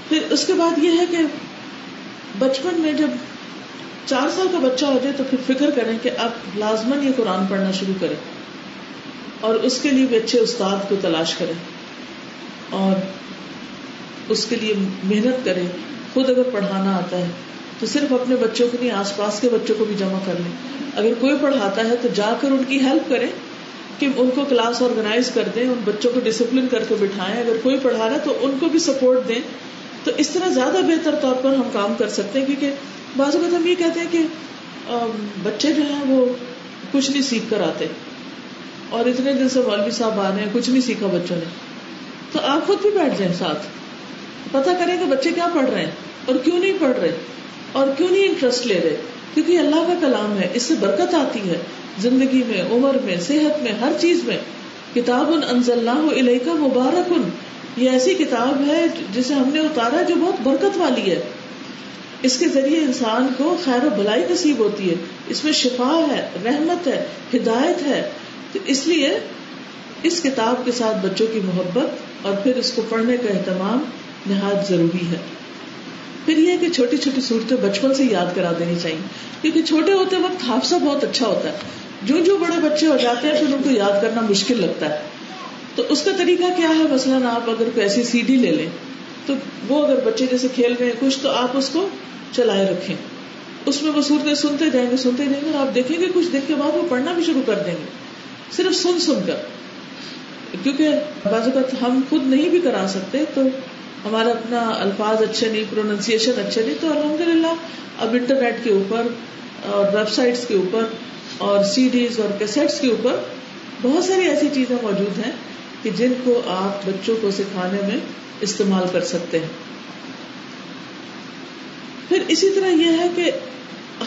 پھر اس کے بعد یہ ہے کہ بچپن میں جب چار سال کا بچہ ہو جائے تو پھر فکر کریں کہ اب لازمن یہ قرآن پڑھنا شروع کرے اور اس کے لیے بھی اچھے استاد کو تلاش کرے اور اس کے لیے محنت کرے خود اگر پڑھانا آتا ہے تو صرف اپنے بچوں کو نہیں آس پاس کے بچوں کو بھی جمع کر لیں۔ اگر کوئی پڑھاتا ہے تو جا کر ان کی ہیلپ کرے کہ ان کو کلاس آرگنائز کر دیں، ان بچوں کو ڈسپلن کر کے بٹھائیں۔ اگر کوئی پڑھا رہا ہے تو ان کو بھی سپورٹ دیں۔ تو اس طرح زیادہ بہتر طور پر ہم کام کر سکتے ہیں، کیونکہ بعض اوقات ہم یہ کہتے ہیں کہ بچے جو ہیں وہ کچھ نہیں سیکھ کر آتے۔ اور اتنے دن سے مولوی صاحب آ رہے ہیں، کچھ نہیں سیکھا بچوں نے۔ تو آپ خود بھی بیٹھ جائیں ساتھ۔ پتا کریں کہ بچے کیا پڑھ رہے ہیں اور کیوں نہیں پڑھ رہے۔ اور کیوں نہیں انٹرسٹ لے رہے؟ کیونکہ اللہ کا کلام ہے، اس سے برکت آتی ہے۔ زندگی میں، عمر میں، صحت میں، ہر چیز میں۔ کتاب انزل کا مبارک ان یہ ایسی کتاب ہے جسے ہم نے اتارا جو بہت برکت والی ہے۔ اس کے ذریعے انسان کو خیر و بلائی نصیب ہوتی ہے۔ اس میں شفا ہے، رحمت ہے، ہدایت ہے۔ تو اس لیے اس کتاب کے ساتھ بچوں کی محبت اور پھر اس کو پڑھنے کا اہتمام نہایت ضروری ہے۔ پھر یہ کہ چھوٹی چھوٹی صورتیں بچپن سے یاد کرا دینی چاہیے۔ کیونکہ چھوٹے ہوتے وقت حادثہ بہت اچھا ہوتا ہے۔ جو جو بڑے بچے ہو جاتے ہیں، پھر ان کو یاد کرنا مشکل لگتا ہے۔ تو اس کا طریقہ کیا ہے؟ مثلاً آپ اگر کوئی ایسی سی ڈی لے لیں، تو وہ اگر بچے جیسے کھیل رہے ہیں، کچھ تو آپ اس کو چلائے رکھیں۔ اس میں وہ صورتیں سنتے جائیں گے، سنتے جائیں گے اور آپ دیکھیں گے، کچھ دن کے بعد وہ پڑھنا بھی شروع کر دیں گے۔ صرف سن سن کر۔ کیونکہ بعض اوقات ہم خود نہیں بھی کرا سکتے، تو ہمارا اپنا الفاظ اچھے نہیں پروننسیشن اچھے نہیں، تو الحمد للہ اب انٹرنیٹ کے اوپر اور ویب سائٹس کے اوپر اور سی ڈیز اور کیسٹس کے اوپر بہت ساری ایسی چیزیں موجود ہیں کہ جن کو آپ بچوں کو سکھانے میں استعمال کر سکتے ہیں۔ پھر اسی طرح یہ ہے کہ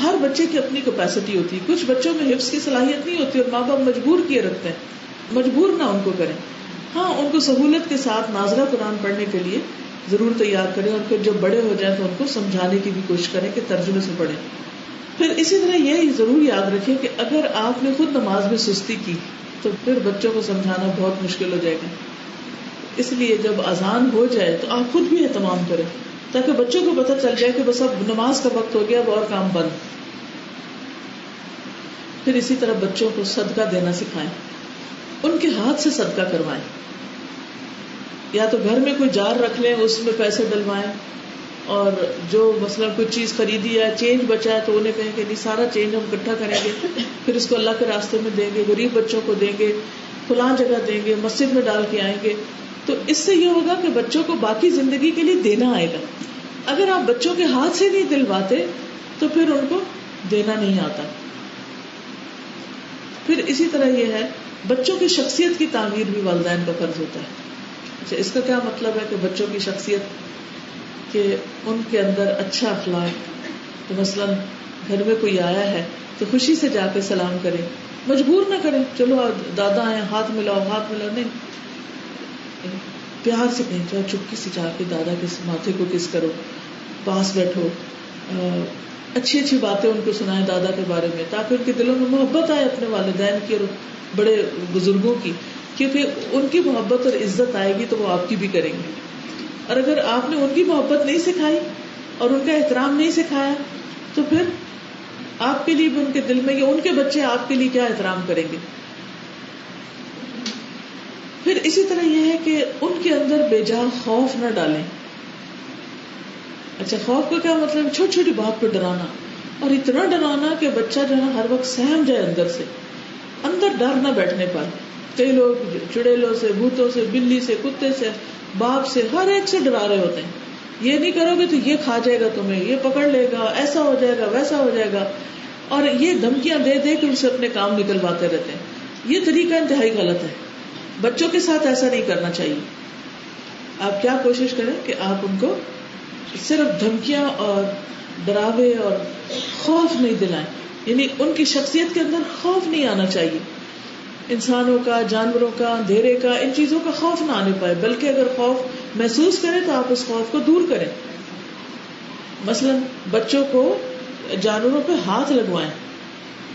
ہر بچے کی اپنی کیپیسٹی ہوتی ہے۔ کچھ بچوں میں حفظ کی صلاحیت نہیں ہوتی اور ماں باپ مجبور کیے رکھتے ہیں۔ مجبور نہ ان کو کریں۔ ہاں ان کو سہولت کے ساتھ ناظرہ قرآن پڑھنے کے لیے ضرور تیار کریں اور پھر جب بڑے ہو جائیں تو ان کو سمجھانے کی بھی کوشش کریں کہ ترجمے سے پڑھیں۔ پھر اسی طرح یہ ضرور یاد رکھے کہ اگر آپ نے خود نماز میں سستی کی تو پھر بچوں کو سمجھانا بہت مشکل ہو جائے گا۔ اس لیے جب اذان ہو جائے تو آپ خود بھی اہتمام کریں تاکہ بچوں کو پتہ چل جائے کہ بس اب نماز کا وقت ہو گیا، اب اور کام بند۔ پھر اسی طرح بچوں کو صدقہ دینا سکھائیں، ان کے ہاتھ سے صدقہ کروائیں۔ یا تو گھر میں کوئی جار رکھ لیں، اس میں پیسے ڈلوائیں۔ اور جو مثلاً کوئی چیز خریدی ہے چینج بچا ہے تو انہیں کہیں کہ نہیں، سارا چینج ہم اکٹھا کریں گے، پھر اس کو اللہ کے راستے میں دیں گے، غریب بچوں کو دیں گے، فلاں جگہ دیں گے، مسجد میں ڈال کے آئیں گے۔ تو اس سے یہ ہوگا کہ بچوں کو باقی زندگی کے لیے دینا آئے گا۔ اگر آپ بچوں کے ہاتھ سے نہیں دلواتے، تو پھر ان کو دینا نہیں آتا۔ پھر اسی طرح یہ ہے، بچوں کی شخصیت کی تعمیر بھی والدین کا فرض ہوتا ہے۔ اچھا اس کا کیا مطلب ہے کہ بچوں کی شخصیت کہ ان کے اندر اچھا اخلاق تو مثلاً گھر میں کوئی آیا ہے تو خوشی سے جا کے سلام کرے، مجبور نہ کرے، چلو دادا آئے، ہاتھ ملاؤ ہاتھ ملاؤ، نہیں۔ پیار سے کہیں چاہے چپکی سے جا کے دادا کے ماتھے کو کس کرو، پاس بیٹھو۔ اچھی اچھی باتیں ان کو سنائے دادا کے بارے میں، تاکہ ان کے دلوں میں محبت آئے اپنے والدین کی اور بڑے بزرگوں کی۔ کیونکہ ان کی محبت اور عزت آئے گی تو وہ آپ کی بھی کریں گے۔ اور اگر آپ نے ان کی محبت نہیں سکھائی اور ان کا احترام نہیں سکھایا، تو پھر آپ کے لیے بھی ان کے دل میں یا ان کے بچے آپ کے لیے کیا احترام کریں گے؟ پھر اسی طرح یہ ہے کہ ان کے اندر بے جا خوف نہ ڈالیں۔ اچھا خوف کا کیا مطلب؟ چھوٹی چھوٹی بات پہ ڈرانا۔ اور اتنا ڈرانا کہ بچہ جو ہے ہر وقت سہم جائے اندر سے۔ اندر ڈر نہ بیٹھنے پر۔ کئی لوگ چڑیلوں سے، بھوتوں سے، بلی سے، کتے سے، باپ سے، ہر ایک سے ڈرا رہے ہوتے ہیں۔ یہ نہیں کرو گے تو یہ کھا جائے گا تمہیں، یہ پکڑ لے گا، ایسا ہو جائے گا، ویسا ہو جائے گا۔ اور یہ دھمکیاں دے دے کے اسے اپنے کام نکلواتے رہتے ہیں۔ یہ طریقہ انتہائی غلط ہے۔ بچوں کے ساتھ ایسا نہیں کرنا چاہیے۔ آپ کیا کوشش کریں کہ آپ ان کو صرف دھمکیاں اور ڈراوے اور خوف نہیں دلائیں یعنی ان کی شخصیت کے اندر خوف نہیں آنا چاہیے۔ انسانوں کا، جانوروں کا، اندھیرے کا، ان چیزوں کا خوف نہ آنے پائے، بلکہ اگر خوف محسوس کرے تو آپ اس خوف کو دور کریں۔ مثلاً بچوں کو جانوروں پہ ہاتھ لگوائیں۔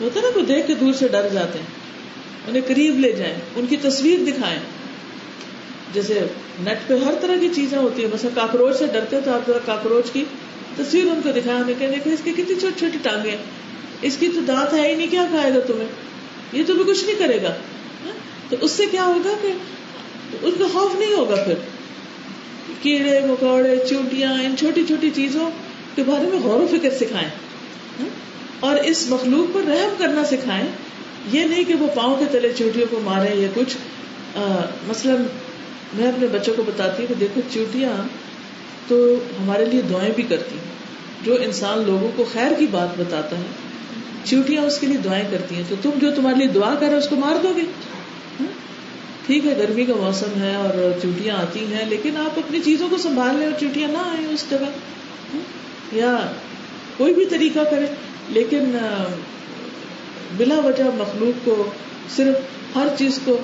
ہوتا نا، کوئی دیکھ کے دور سے ڈر جاتے ہیں، انہیں قریب لے جائیں، ان کی تصویر دکھائیں۔ جیسے نیٹ پہ ہر طرح کی چیزیں ہوتی ہیں، مثلا کاکروچ سے ڈرتے تو آپ کاکروچ کی تصویر ان کو دکھائیں کہ دیکھیں، اس کی کتنی چھوٹی چھوٹی ٹانگیں، اس کی تو دانت ہے ہی نہیں، کیا کھائے گا تمہیں؟ یہ تو بھی کچھ نہیں کرے گا۔ تو اس سے کیا ہوگا کہ ان کا خوف نہیں ہوگا پھر۔ کیڑے، مکوڑے چوٹیاں ان چھوٹی چھوٹی چیزوں کے بارے میں غور و فکر سکھائیں۔ اور اس مخلوق پر رحم کرنا سکھائیں۔ یہ نہیں کہ وہ پاؤں کے تلے چوٹیوں کو مارے یا کچھ۔ مثلاً میں اپنے بچوں کو بتاتی ہوں کہ دیکھو چوٹیاں تو ہمارے لیے دعائیں بھی کرتی ہیں۔ جو انسان لوگوں کو خیر کی بات بتاتا ہے چیوٹیاں اس کے لیے دعائیں کرتی ہیں، تو تم جو تمہارے لیے دعا کرے اس کو مار دو گے۔ ٹھیک ہے، گرمی کا موسم ہے اور چوٹیاں آتی ہیں، لیکن آپ اپنی چیزوں کو سنبھال لیں اور چوٹیاں نہ آئیں اس جگہ۔ یا کوئی بھی طریقہ کرے، لیکن بلا وجہ مخلوق کو صرف ہر چیز کو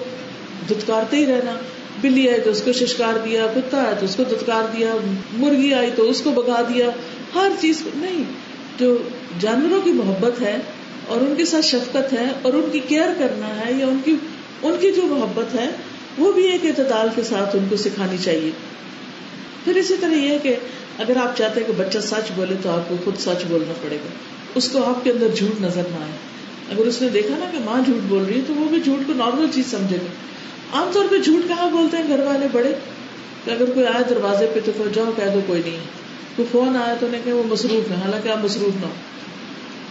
دھتکارتے ہی رہنا۔ بلی آئی تو اس کو ششکار دیا، کتا آیا تو اس کو دھتکار دیا، مرغی آئی تو اس کو بگا دیا، ہر چیز کو۔ نہیں جو جانوروں کی محبت ہے اور ان کے ساتھ شفقت ہے اور ان کی کیئر کرنا ہے یا ان کی ان کی جو محبت ہے، وہ بھی ایک اعتدال کے ساتھ ان کو سکھانی چاہیے۔ پھر اسی طرح یہ کہ اگر آپ چاہتے ہیں کہ بچہ سچ بولے تو آپ کو خود سچ بولنا پڑے گا۔ اس کو آپ کے اندر جھوٹ نظر نہ آئے۔ اگر اس نے دیکھا نا کہ ماں جھوٹ بول رہی ہے تو وہ بھی جھوٹ کو نارمل چیز سمجھے گا۔ عام طور پہ جھوٹ کہاں بولتے ہیں گھر والے بڑے؟ کہ اگر کوئی آئے دروازے پہ تو جاؤ کہہ دو کوئی نہیں۔ کوئی فون آیا تو انہیں کہ وہ مصروف ہے حالانکہ آپ مصروف نہ ہو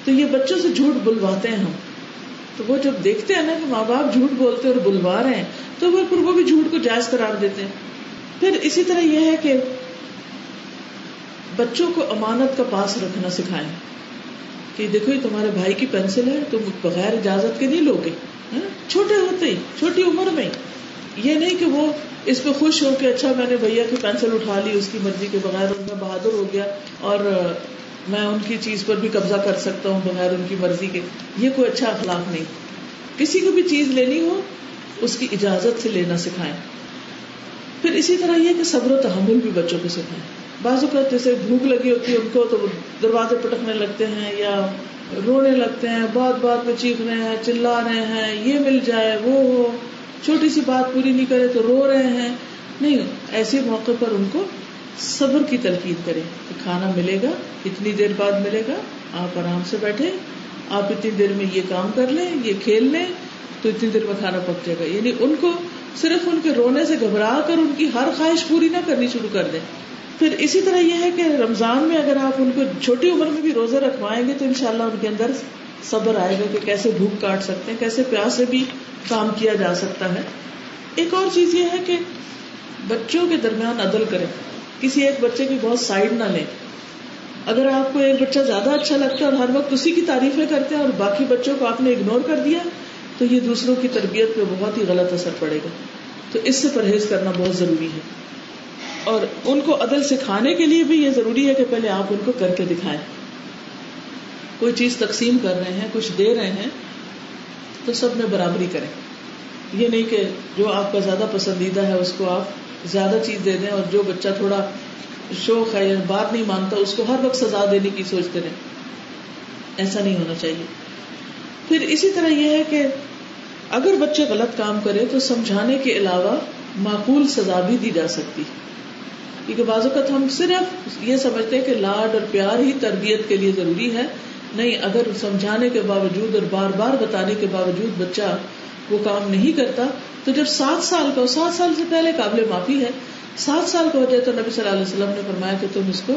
تو یہ بچوں سے جھوٹ بلواتے ہیں ہم۔ تو وہ جب دیکھتے ہیں نا کہ ماں باپ جھوٹ بولتے اور بلوا رہے ہیں، تو وہ پھر وہ بھی جھوٹ کو جائز قرار دیتے ہیں۔ پھر اسی طرح یہ ہے کہ بچوں کو امانت کا پاس رکھنا سکھائیں۔ کہ دیکھو، یہ تمہارے بھائی کی پینسل ہے، تم بغیر اجازت کے نہیں لوگے۔ ہاں؟ چھوٹے ہوتے ہی، چھوٹی عمر میں یہ نہیں کہ وہ اس پہ خوش ہو کہ اچھا میں نے بھیا کی پینسل اٹھا لی، اس کی مرضی کے بغیر ان میں بہادر ہو گیا اور میں ان کی چیز پر بھی قبضہ کر سکتا ہوں بغیر ان کی مرضی کے۔ یہ کوئی اچھا اخلاق نہیں۔ کسی کو بھی چیز لینی ہو، اس کی اجازت سے لینا سکھائیں۔ پھر اسی طرح یہ کہ صبر و تحمل بھی بچوں کو سکھائیں۔ بعض اوقات جیسے بھوک لگی ہوتی ہے ان کو تو دروازے پٹکنے لگتے ہیں یا رونے لگتے ہیں بات بات میں چیخ رہے ہیں، چلا رہے ہیں، یہ مل جائے، وہ ہو۔ چھوٹی سی بات پوری نہیں کرے تو رو رہے ہیں۔ نہیں، ایسے موقع پر ان کو صبر کی تلقین کریں کہ کھانا ملے گا، اتنی دیر بعد ملے گا، آپ آرام سے بیٹھے آپ اتنی دیر میں یہ کام کر لیں، یہ کھیل لیں، تو اتنی دیر میں کھانا پک جائے گا۔ یعنی ان کو صرف ان کے رونے سے گھبرا کر ان کی ہر خواہش پوری نہ کرنی شروع کر دیں۔ پھر اسی طرح یہ ہے کہ رمضان میں اگر آپ ان کو چھوٹی عمر میں بھی روزے رکھوائیں گے تو انشاءاللہ ان کے اندر صبر آئے گا کہ کیسے بھوک کاٹ سکتے ہیں، کیسے پیاس سے بھی کام کیا جا سکتا ہے۔ ایک اور چیز یہ ہے کہ بچوں کے درمیان عدل کریں۔ کسی ایک بچے کی بہت سائڈ نہ لیں۔ اگر آپ کو ایک بچہ زیادہ اچھا لگتا ہے اور ہر وقت اسی کی تعریفیں کرتے ہیں اور باقی بچوں کو آپ نے اگنور کر دیا، تو یہ دوسروں کی تربیت پہ بہت ہی غلط اثر پڑے گا۔ تو اس سے پرہیز کرنا بہت ضروری ہے۔ اور ان کو عدل سکھانے کے لیے بھی یہ ضروری ہے کہ پہلے آپ ان کو کر کے دکھائیں۔ کوئی چیز تقسیم کر رہے ہیں، کچھ دے رہے ہیں، تو سب میں برابری کریں۔ یہ نہیں کہ جو آپ کا زیادہ پسندیدہ ہے، اس کو آپ زیادہ چیز دے دیں اور جو بچہ تھوڑا شوق ہے یا بات نہیں مانتا، اس کو ہر وقت سزا دینے کی سوچتے رہے ایسا نہیں ہونا چاہیے۔ پھر اسی طرح یہ ہے کہ اگر بچے غلط کام کرے، تو سمجھانے کے علاوہ معقول سزا بھی دی جا سکتی کیونکہ بعض اوقات ہم صرف یہ سمجھتے ہیں کہ لاڈ اور پیار ہی تربیت کے لیے ضروری ہے۔ نہیں، اگر سمجھانے کے باوجود اور بار بار بتانے کے باوجود بچہ وہ کام نہیں کرتا، تو جب سات سال کا، سات سال سے پہلے قابل معافی ہے، سات سال کا ہو جائے تو نبی صلی اللہ علیہ وسلم نے فرمایا کہ تم اس کو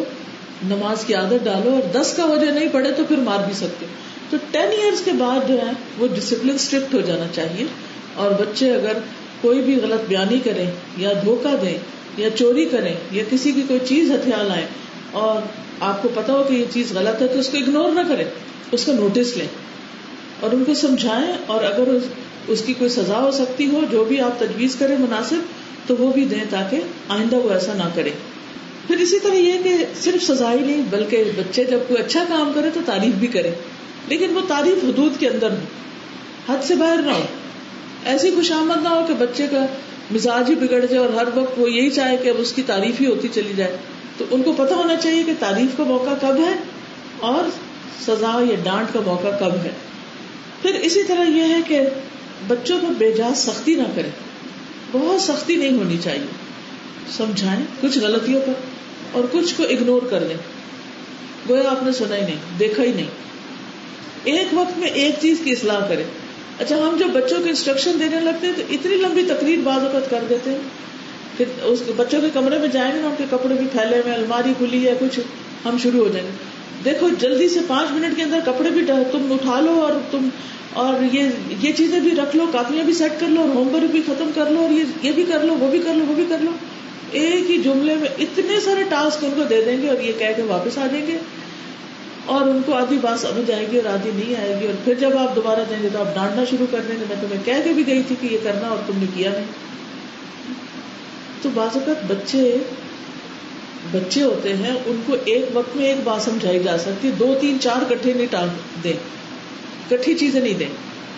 نماز کی عادت ڈالو اور دس کا وجہ نہیں پڑے تو پھر مار بھی سکتے۔ تو ٹین ایئرس کے بعد جو ہے، وہ ڈسپلن اسٹرکٹ ہو جانا چاہیے۔ اور بچے اگر کوئی بھی غلط بیانی کریں یا دھوکہ دیں یا چوری کریں یا کسی کی کوئی چیز ہتھیار لائیں اور آپ کو پتا ہو کہ یہ چیز غلط ہے تو اس کو اگنور نہ کریں، اس کا نوٹس لیں۔ اور ان کو سمجھائیں، اور اگر اس کی کوئی سزا ہو سکتی ہو، جو بھی آپ تجویز کریں مناسب، تو وہ بھی دیں تاکہ آئندہ وہ ایسا نہ کرے۔ پھر اسی طرح یہ کہ صرف سزا ہی نہیں، بلکہ بچے جب کوئی اچھا کام کرے تو تعریف بھی کرے لیکن وہ تعریف حدود کے اندر ہو حد سے باہر نہ ہو ایسی خوش آمد نہ ہو کہ بچے کا مزاج ہی بگڑ جائے اور ہر وقت وہ یہی چاہے کہ اب اس کی تعریف ہی ہوتی چلی جائے۔ تو ان کو پتا ہونا چاہیے کہ تعریف کا موقع کب ہے اور سزا یا ڈانٹ کا موقع کب ہے۔ پھر اسی طرح یہ ہے کہ بچوں کو بے جاز سختی نہ کرے بہت سختی نہیں ہونی چاہیے۔ سمجھائیں، کچھ غلطیوں پر اور کچھ کو اگنور کر لیں۔ گویا آپ نے سنا ہی نہیں، دیکھا ہی نہیں۔ ایک وقت میں ایک چیز کی اصلاح کرے اچھا ہم جب بچوں کو انسٹرکشن دینے لگتے ہیں تو اتنی لمبی تقریر بعض اوقات کر دیتے ہیں۔ کہ اس بچوں کے کمرے میں جائیں گے نا ان کے کپڑے بھی پھیلے ہوئے الماری کھلی ہے، کچھ ہم شروع ہو جائیں گے۔ دیکھو، جلدی سے پانچ منٹ کے اندر کپڑے بھی تم اٹھا لو اور تم اور یہ یہ چیزیں بھی رکھ لو، کاپیاں بھی سیٹ کر لو، اور ہوم ورک بھی ختم کر لو، اور یہ یہ بھی کر لو، وہ بھی کر لو، وہ بھی کر لو۔ ایک ہی جملے میں اتنے سارے ٹاسک ان کو دے دیں گے اور یہ کہہ کے واپس آ جائیں گے۔ اور ان کو آدھی بات سمجھ آئے گی اور آدھی نہیں آئے گی۔ اور پھر جب آپ دوبارہ دیں گے تو آپ ڈانٹنا شروع کر دیں گے۔ میں تمہیں کہہ کے بھی گئی تھی کہ یہ کرنا اور تم نے کیا نہیں۔ تو بعض اوقات بچے بچے ہوتے ہیں، ان کو ایک وقت میں ایک بات سمجھائی جا سکتی دو، تین، چار کٹھے نہیں ٹال دیں، کٹھی چیزیں نہیں دیں،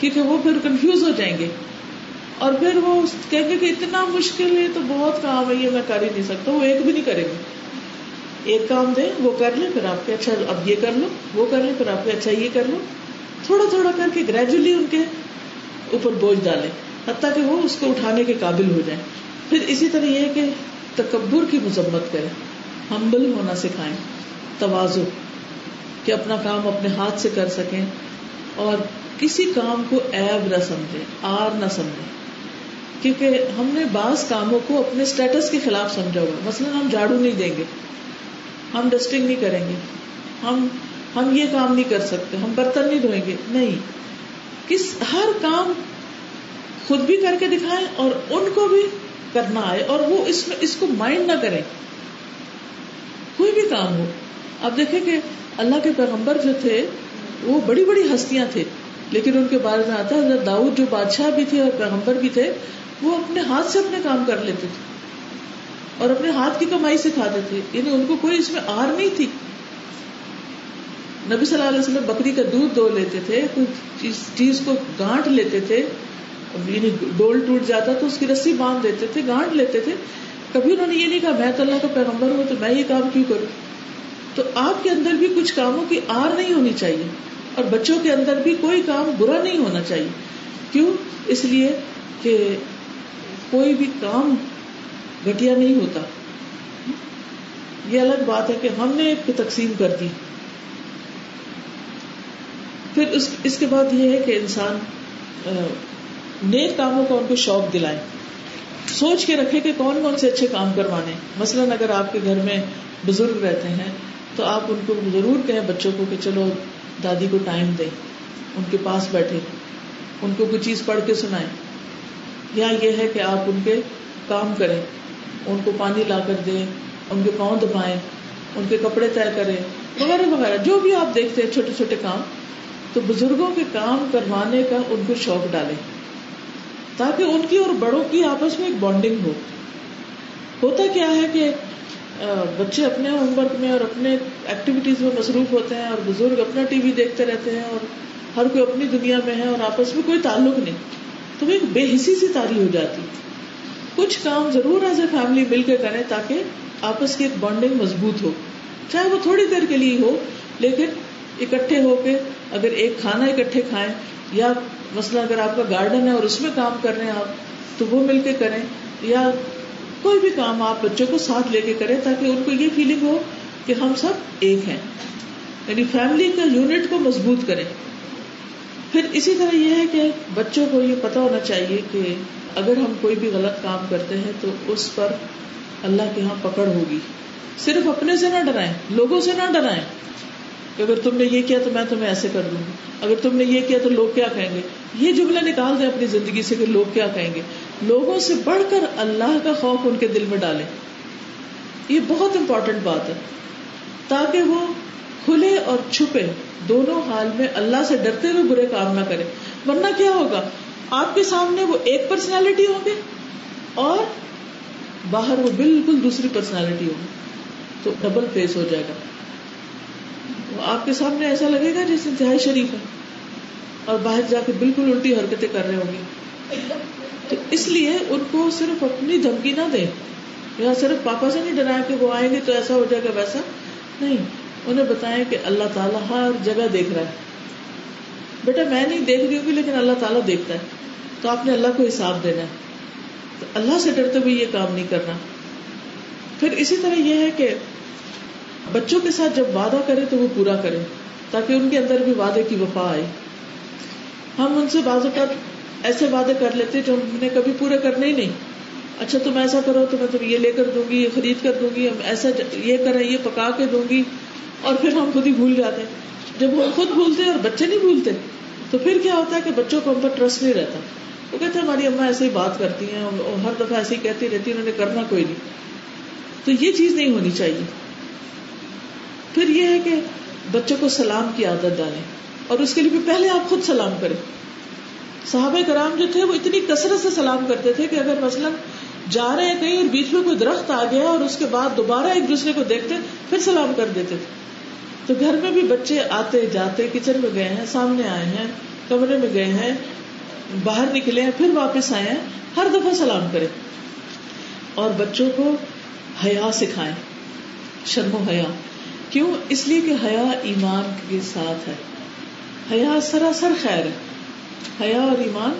کیونکہ وہ پھر کنفیوز ہو جائیں گے۔ اور پھر وہ کہیں گے کہ اتنا مشکل ہے، تو بہت کام ہے، یہ میں کر ہی نہیں سکتا، وہ ایک بھی نہیں کرے گا۔ ایک کام دیں، وہ کر لیں، پھر آپ کے اچھا اب یہ کر لو، وہ کر لیں، پھر آپ کے اچھا یہ کر لو۔ تھوڑا تھوڑا کر کے گریجولی ان کے اوپر بوجھ ڈالیں، حتیٰ کہ وہ اس کو اٹھانے کے قابل ہو جائیں۔ پھر اسی طرح یہ کہ تکبر کی مذمت کریں ہمبل ہونا سکھائیں توازو کہ اپنا کام اپنے ہاتھ سے کر سکیں اور کسی کام کو ایب نہ سمجھے آر نہ سمجھے کیونکہ ہم نے بعض کاموں کو اپنے اسٹیٹس کے خلاف سمجھا ہوا مثلاً ہم جھاڑو نہیں دیں گے، ہم ڈسٹنگ نہیں کریں گے، ہم ہم یہ کام نہیں کر سکتے، ہم برتن نہیں دھوئیں گے۔ نہیں، کس، ہر کام خود بھی کر کے دکھائیں اور ان کو بھی کرنا آئے اور وہ اس میں اس کو مائنڈ نہ کریں کوئی بھی کام ہو۔ اب دیکھیں کہ اللہ کے پیغمبر جو تھے، وہ بڑی بڑی ہستیاں تھے۔ لیکن ان کے بارے میں آتا ہے داؤد جو بادشاہ بھی تھے اور پیغمبر بھی تھے، وہ اپنے ہاتھ سے اپنے کام کر لیتے تھے۔ اور اپنے ہاتھ کی کمائی سکھاتے تھے۔ یعنی ان کو کوئی اس میں آر نہیں تھی۔ نبی صلی اللہ علیہ وسلم بکری کا دودھ دو لیتے تھے، کوئی چیز کو گانٹ لیتے تھے۔ یعنی ڈول ٹوٹ جاتا تو اس کی رسی باندھ دیتے تھے گانٹ لیتے تھے۔ کبھی انہوں نے یہ نہیں کہا، میں تو اللہ کا پیغمبر ہوں، تو میں یہ کام کیوں کروں؟ تو آپ کے اندر بھی کچھ کاموں کی آر نہیں ہونی چاہیے اور بچوں کے اندر بھی کوئی کام برا نہیں ہونا چاہیے۔ کیوں؟ اس لیے کہ کوئی بھی کام گٹیا نہیں ہوتا۔ یہ الگ بات ہے کہ ہم نے ایک تقسیم کر دی۔ پھر اس اس کے بعد یہ ہے کہ انسان نیک کاموں کا ان کو شوق دلائے سوچ کے رکھے کہ کون کون سے اچھے کام کروانے۔ مثلاً اگر آپ کے گھر میں بزرگ رہتے ہیں، تو آپ ان کو ضرور کہیں بچوں کو کہ چلو دادی کو ٹائم دیں، ان کے پاس بیٹھے، ان کو کوئی چیز پڑھ کے سنائیں۔ یا یہ ہے کہ آپ ان کے کام کریں، ان کو پانی لا کر دیں، ان کے پاؤں دبائیں، ان کے کپڑے طے کریں، وغیرہ وغیرہ۔ جو بھی آپ دیکھتے ہیں چھوٹے چھوٹے کام، تو بزرگوں کے کام کروانے کا ان کو شوق ڈالے تاکہ ان کی اور بڑوں کی آپس میں ایک بانڈنگ ہو۔ ہوتا کیا ہے کہ بچے اپنے ہوم ورک میں اور اپنے ایکٹیویٹیز میں مصروف ہوتے ہیں اور بزرگ اپنا ٹی وی دیکھتے رہتے ہیں اور ہر کوئی اپنی دنیا میں ہے اور آپس میں کوئی تعلق نہیں۔ تو وہ ایک بے حسی سی تاری ہو جاتی۔ کچھ کام ضرور ایز اے فیملی مل کے کریں تاکہ آپس کی ایک بانڈنگ مضبوط ہو۔ چاہے وہ تھوڑی دیر کے لیے ہو، لیکن اکٹھے ہو کے اگر ایک کھانا اکٹھے کھائیں یا مسئلہ اگر آپ کا گارڈن ہے اور اس میں کام کر رہے ہیں آپ، تو وہ مل کے کریں یا کوئی بھی کام آپ بچوں کو ساتھ لے کے کریں تاکہ ان کو یہ فیلنگ ہو کہ ہم سب ایک ہیں۔ یعنی فیملی کا یونٹ کو مضبوط کریں۔ پھر اسی طرح یہ ہے کہ بچوں کو یہ پتا ہونا چاہیے کہ اگر ہم کوئی بھی غلط کام کرتے ہیں تو اس پر اللہ کے یہاں پکڑ ہوگی۔ صرف اپنے سے نہ ڈرائیں، لوگوں سے نہ ڈرائیں۔ کہ اگر تم نے یہ کیا تو میں تمہیں ایسے کر دوں گی۔ اگر تم نے یہ کیا تو لوگ کیا کہیں گے؟ یہ جملہ نکال دیں اپنی زندگی سے کہ لوگ کیا کہیں گے۔ لوگوں سے بڑھ کر اللہ کا خوف ان کے دل میں ڈالیں۔ یہ بہت امپورٹنٹ بات ہے۔ تاکہ وہ کھلے اور چھپے دونوں حال میں اللہ سے ڈرتے ہوئے برے کام نہ کرے ورنہ کیا ہوگا؟ آپ کے سامنے وہ ایک پرسنالٹی ہوگی اور باہر وہ بالکل دوسری پرسنالٹی ہوگی تو ڈبل فیس ہو جائے گا۔ آپ کے سامنے ایسا لگے گا جیسے انتہائی شریف ہے۔ اور باہر جا کے بالکل الٹی حرکتیں کر رہے ہوں گے۔ تو اس لیے ان کو صرف اپنی دھمکی نہ دیں۔ یا صرف پاپا سے نہیں ڈرایا کہ وہ آئیں گے تو ایسا ہو جائے گا ویسا۔ نہیں، انہیں بتائیں کہ اللہ تعالیٰ ہر جگہ دیکھ رہا ہے۔ بیٹا، میں نہیں دیکھ رہی ہوں لیکن اللہ تعالیٰ دیکھتا ہے۔ تو آپ نے اللہ کو حساب دینا ہے۔ تو اللہ سے ڈرتے ہوئے یہ کام نہیں کرنا۔ پھر اسی طرح یہ ہے کہ بچوں کے ساتھ جب وعدہ کرے تو وہ پورا کرے تاکہ ان کے اندر بھی وعدے کی وفا آئے۔ ہم ان سے بعض اوقات ایسے وعدے کر لیتے جو ہم نے کبھی پورے کرنے ہی نہیں۔ اچھا تم ایسا کرو تو میں تم یہ لے کر دوں گی، یہ خرید کر دوں گی، ہم ایسا یہ کریں، یہ پکا کے دوں گی۔ اور پھر ہم خود ہی بھول جاتے ہیں۔ جب وہ خود بھولتے اور بچے نہیں بھولتے، تو پھر کیا ہوتا ہے کہ بچوں کو ہم پر ٹرسٹ نہیں رہتا۔ وہ کہتے ہیں، ہماری اما ایسے ہی بات کرتی ہیں ہر دفعہ ایسے ہی کہتی رہتی انہوں نے کرنا کوئی نہیں۔ تو یہ چیز نہیں ہونی چاہیے۔ پھر یہ ہے کہ بچوں کو سلام کی عادت ڈالیں اور اس کے لیے بھی پہلے آپ خود سلام کریں۔ صحابہ کرام جو تھے وہ اتنی کثرت سے سلام کرتے تھے کہ اگر مثلاً جا رہے ہیں کہیں اور بیچ میں کوئی درخت آ گیا اور اس کے بعد دوبارہ ایک دوسرے کو دیکھتے پھر سلام کر دیتے تھے۔ تو گھر میں بھی بچے آتے جاتے کچن میں گئے ہیں، سامنے آئے ہیں، کمرے میں گئے ہیں، باہر نکلے ہیں، پھر واپس آئے ہیں، ہر دفعہ سلام کرے اور بچوں کو حیا سکھائے شرم و حیا۔ کیوں؟ اس لیے کہ حیا ایمان کے ساتھ ہے۔ حیا سراسر خیر ہے۔ حیا اور ایمان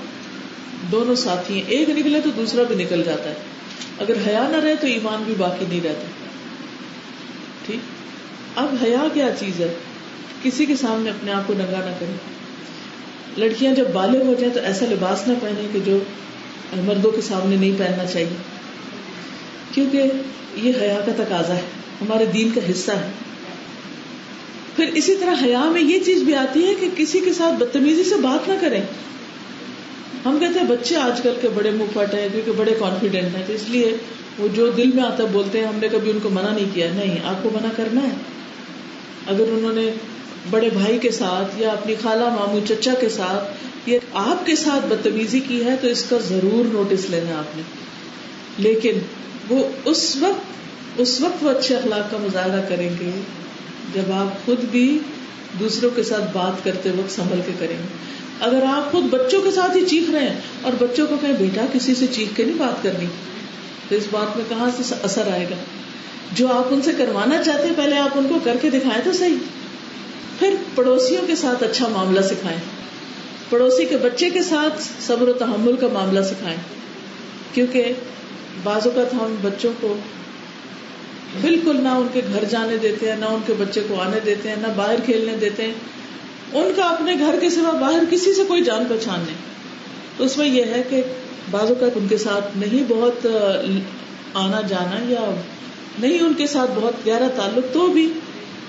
دونوں ساتھی ہیں۔ ایک نکلے تو دوسرا بھی نکل جاتا ہے۔ اگر حیا نہ رہے تو ایمان بھی باقی نہیں رہتا۔ ٹھیک؟ اب حیا کیا چیز ہے؟ کسی کے سامنے اپنے آپ کو ننگا نہ کرے لڑکیاں جب بالغ ہو جائیں تو ایسا لباس نہ پہنے کہ جو مردوں کے سامنے نہیں پہننا چاہیے۔ کیونکہ یہ حیا کا تقاضا ہے۔ ہمارے دین کا حصہ ہے۔ پھر اسی طرح حیا میں یہ چیز بھی آتی ہے کہ کسی کے ساتھ بدتمیزی سے بات نہ کریں۔ ہم کہتے ہیں بچے آج کل کے بڑے منہ پٹ ہیں کیونکہ بڑے کانفیڈینٹ ہیں، تو اس لیے وہ جو دل میں آتا بولتے ہیں، ہم نے کبھی ان کو منع نہیں کیا۔ نہیں، آپ کو منع کرنا ہے۔ اگر انہوں نے بڑے بھائی کے ساتھ یا اپنی خالہ مامو چچا کے ساتھ یا آپ کے ساتھ بدتمیزی کی ہے، تو اس کا ضرور نوٹس لینا آپ نے۔ لیکن وہ اس وقت اس وقت وہ اچھے اخلاق کا مظاہرہ کریں گے۔ جب آپ خود بھی دوسروں کے ساتھ بات کرتے وقت سنبھل کے کریں گے۔ اگر آپ خود بچوں کے ساتھ ہی چیخ رہے ہیں اور بچوں کو کہیں بیٹا کسی سے چیخ کے نہیں بات کرنی، تو اس بات میں کہاں سے اثر آئے گا؟ جو آپ ان سے کروانا چاہتے ہیں، پہلے آپ ان کو کر کے دکھائیں تو صحیح۔ پھر پڑوسیوں کے ساتھ اچھا معاملہ سکھائیں۔ پڑوسی کے بچے کے ساتھ صبر و تحمل کا معاملہ سکھائیں۔ کیونکہ بعض اوقات ہم بچوں کو بالکل نہ ان کے گھر جانے دیتے ہیں، نہ ان کے بچے کو آنے دیتے ہیں، نہ باہر کھیلنے دیتے ہیں۔ ان کا اپنے گھر کے سوا باہر کسی سے کوئی جان پہچان نہیں۔ تو اس میں یہ ہے کہ بازو کا ان کے ساتھ نہیں بہت آنا جانا یا نہیں ان کے ساتھ بہت گہرا تعلق تو بھی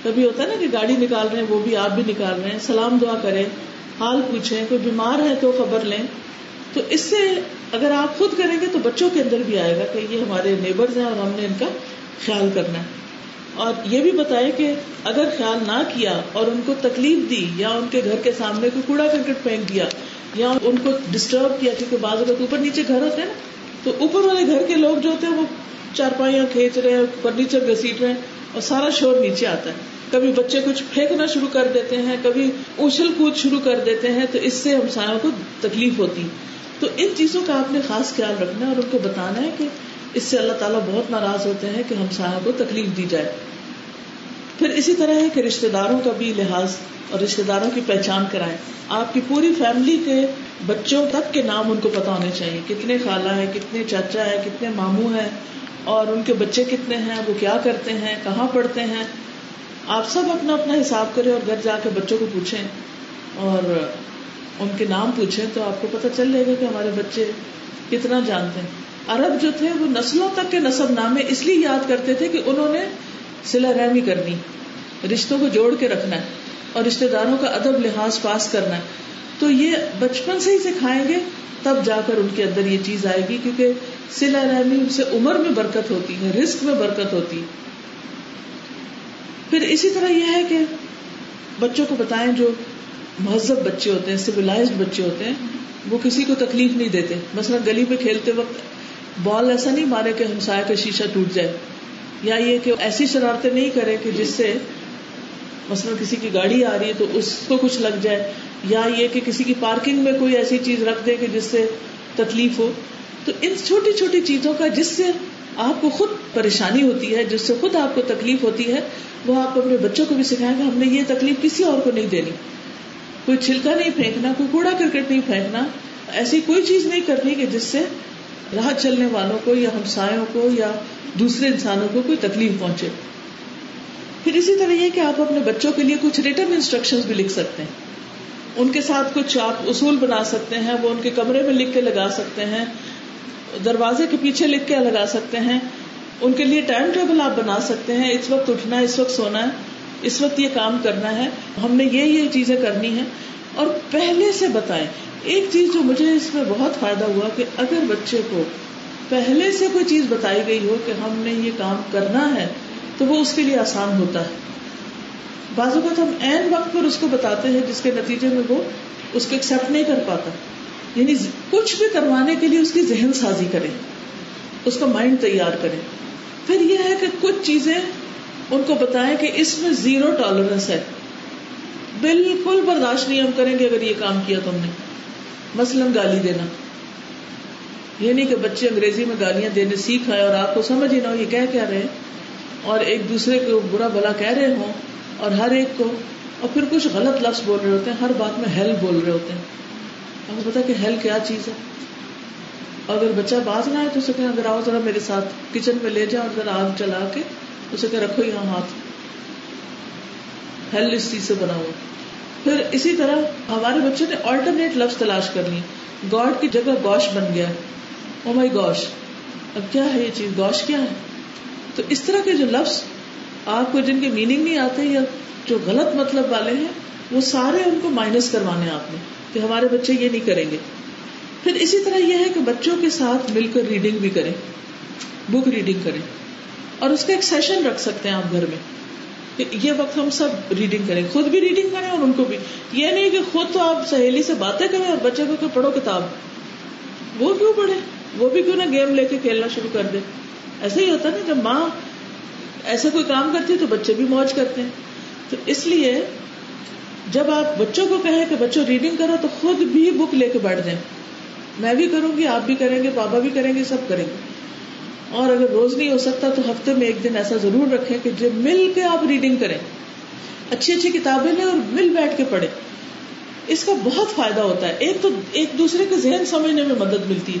کبھی ہوتا ہے نا کہ گاڑی نکال رہے ہیں، وہ بھی آپ بھی نکال رہے ہیں، سلام دعا کریں، حال پوچھیں، کوئی بیمار ہے تو خبر لیں۔ تو اس سے اگر آپ خود کریں گے تو بچوں کے اندر بھی آئے گا کہ یہ ہمارے نیبرز ہیں اور ہم نے ان کا خیال کرنا ہے۔ اور یہ بھی بتایا کہ اگر خیال نہ کیا اور ان کو تکلیف دی یا ان کے گھر کے سامنے کوئی کوڑا کرکٹ پھینک دیا یا ان کو ڈسٹرب کیا، کیونکہ بعض اگر اوپر نیچے گھر ہوتے ہیں نا، تو اوپر والے گھر کے لوگ جو ہوتے ہیں، وہ چارپائیاں کھینچ رہے ہیں، فرنیچر گھسیٹ رہے ہیں اور سارا شور نیچے آتا ہے۔ کبھی بچے کچھ پھینکنا شروع کر دیتے ہیں، کبھی اچھل کود شروع کر دیتے ہیں، تو اس سے ہم کو تکلیف ہوتی۔ تو ان چیزوں کا آپ نے خاص خیال رکھنا ہے اور ان کو بتانا ہے کہ اس سے اللہ تعالیٰ بہت ناراض ہوتے ہیں کہ ہم کو تکلیف دی جائے۔ پھر اسی طرح ہے کہ رشتے داروں کا بھی لحاظ اور رشتے داروں کی پہچان کرائیں۔ آپ کی پوری فیملی کے بچوں تک کے نام ان کو پتا ہونے چاہیے۔ کتنے خالہ ہیں، کتنے چاچا ہے کتنے ماموں ہیں اور ان کے بچے کتنے ہیں، وہ کیا کرتے ہیں، کہاں پڑھتے ہیں۔ آپ سب اپنا اپنا حساب کریں اور گھر جا کے بچوں کو پوچھیں۔ اور ان کے نام پوچھیں تو آپ کو پتا چل جائے گا کہ ہمارے بچے کتنا جانتے ہیں۔ عرب جو تھے وہ نسلوں تک کے نصب نامے اس لیے یاد کرتے تھے کہ انہوں نے سلا رحمی کرنی، رشتوں کو جوڑ کے رکھنا ہے اور رشتے داروں کا ادب لحاظ پاس کرنا ہے۔ تو یہ بچپن سے ہی سکھائیں گے، تب جا کر ان کے اندر یہ چیز آئے گی کیونکہ سلا رحمی سے عمر میں برکت ہوتی ہے رسک میں برکت ہوتی پھر اسی طرح یہ ہے کہ بچوں کو بتائیں جو مہذب بچے ہوتے ہیں سویلائزڈ بچے ہوتے ہیں، وہ کسی کو تکلیف نہیں دیتے۔ مثلا گلی میں کھیلتے وقت بال ایسا نہیں مارے کہ ہمسائے کا شیشہ ٹوٹ جائے۔ یا یہ کہ ایسی شرارتیں نہیں کرے کہ جس سے مثلا کسی کی گاڑی آ رہی ہے تو اس کو کچھ لگ جائے۔ یا یہ کہ کسی کی پارکنگ میں کوئی ایسی چیز رکھ دے کہ جس سے تکلیف ہو۔ تو ان چھوٹی چھوٹی چیزوں کا جس سے آپ کو خود پریشانی ہوتی ہے، جس سے خود آپ کو تکلیف ہوتی ہے، وہ آپ اپنے بچوں کو بھی سکھائیں گے، ہم نے یہ تکلیف کسی اور کو نہیں دینی۔ کوئی چھلکا نہیں پھینکنا، کوئی کوڑا کرکٹ نہیں پھینکنا، ایسی کوئی چیز نہیں کرنی کہ جس سے راہ چلنے والوں کو یا ہمسایوں کو یا دوسرے انسانوں کو کوئی تکلیف پہنچے۔ پھر اسی طرح یہ کہ آپ اپنے بچوں کے لیے کچھ ریٹرن انسٹرکشن بھی لکھ سکتے ہیں۔ ان کے ساتھ کچھ آپ اصول بنا سکتے ہیں، وہ ان کے کمرے میں لکھ کے لگا سکتے ہیں، دروازے کے پیچھے لکھ کے لگا سکتے ہیں۔ ان کے لیے ٹائم ٹیبل آپ بنا سکتے ہیں، اس وقت اٹھنا ہے اس وقت سونا ہے اس وقت یہ کام کرنا ہے۔ ہم نے یہ یہ چیزیں کرنی ہے اور پہلے سے بتائیں، ایک چیز جو مجھے اس میں بہت فائدہ ہوا کہ اگر بچے کو پہلے سے کوئی چیز بتائی گئی ہو کہ ہم نے یہ کام کرنا ہے، تو وہ اس کے لیے آسان ہوتا ہے۔ بعض اوقات ہم این وقت پر اس کو بتاتے ہیں جس کے نتیجے میں وہ اس کو ایکسپٹ نہیں کر پاتا۔ یعنی کچھ بھی کروانے کے لیے اس کی ذہن سازی کرے اس کا مائنڈ تیار کرے پھر یہ ہے کہ کچھ چیزیں ان کو بتائیں کہ اس میں زیرو ٹالرنس ہے۔ بالکل برداشت نہیں ہم کریں گے اگر یہ کام کیا تم نے۔ مثلاً گالی دینا۔ یہ نہیں کہ بچے انگریزی میں گالیاں دینے سیکھ آئے اور آپ کو سمجھ ہی نہ ہو یہ کہہ کیا رہے اور ایک دوسرے کو برا بلا کہہ رہے ہوں اور ہر ایک کو اور پھر کچھ غلط لفظ بول رہے ہوتے ہیں، ہر بات میں ہیلپ بول رہے ہوتے ہیں۔ آپ کو پتا کہ ہیلپ کیا چیز ہے؟ اگر بچہ باز نہ آئے تو اسے کہ اگر آؤ ذرا میرے ساتھ کچن میں لے جاؤ، اور ذرا آگ چلا کے اسے کہ رکھو یہاں ہاتھ۔ ہیل اس چیز سے بنا ہوا۔ پھر اسی طرح ہمارے بچے نے آلٹرنیٹ لفظ تلاش کر لی گاڈ کی جگہ گوش بن گیا۔ او مائی گوش اب کیا ہے یہ چیز؟ گوش کیا ہے؟ تو اس طرح کے جو لفظ آپ کو جن کے میننگ نہیں آتے یا جو غلط مطلب والے ہیں، وہ سارے ان کو مائنس کروانے آپ نے کہ ہمارے بچے یہ نہیں کریں گے۔ پھر اسی طرح یہ ہے کہ بچوں کے ساتھ مل کر ریڈنگ بھی کریں۔ بک ریڈنگ کریں۔ اور اس کا ایک سیشن رکھ سکتے ہیں آپ گھر میں۔ یہ وقت ہم سب ریڈنگ کریں، خود بھی ریڈنگ کریں اور ان کو بھی۔ یہ نہیں کہ خود تو آپ سہیلی سے باتیں کریں اور بچے کو کہ پڑھو کتاب۔ وہ کیوں پڑھے وہ بھی کیوں نہ گیم لے کے کھیلنا شروع کر دے ایسا ہی ہوتا نا، جب ماں ایسا کوئی کام کرتی ہے تو بچے بھی موج کرتے ہیں۔ تو اس لیے جب آپ بچوں کو کہیں کہ بچوں ریڈنگ کرو تو خود بھی بک لے کے بیٹھ جائیں۔ میں بھی کروں گی، آپ بھی کریں گے، پاپا بھی کریں گے، سب کریں گے۔ اور اگر روز نہیں ہو سکتا تو ہفتے میں ایک دن ایسا ضرور رکھیں کہ جب مل کے آپ ریڈنگ کریں۔ اچھی اچھی کتابیں لیں اور مل بیٹھ کے پڑھیں۔ اس کا بہت فائدہ ہوتا ہے۔ ایک تو ایک دوسرے کے ذہن سمجھنے میں مدد ملتی ہے۔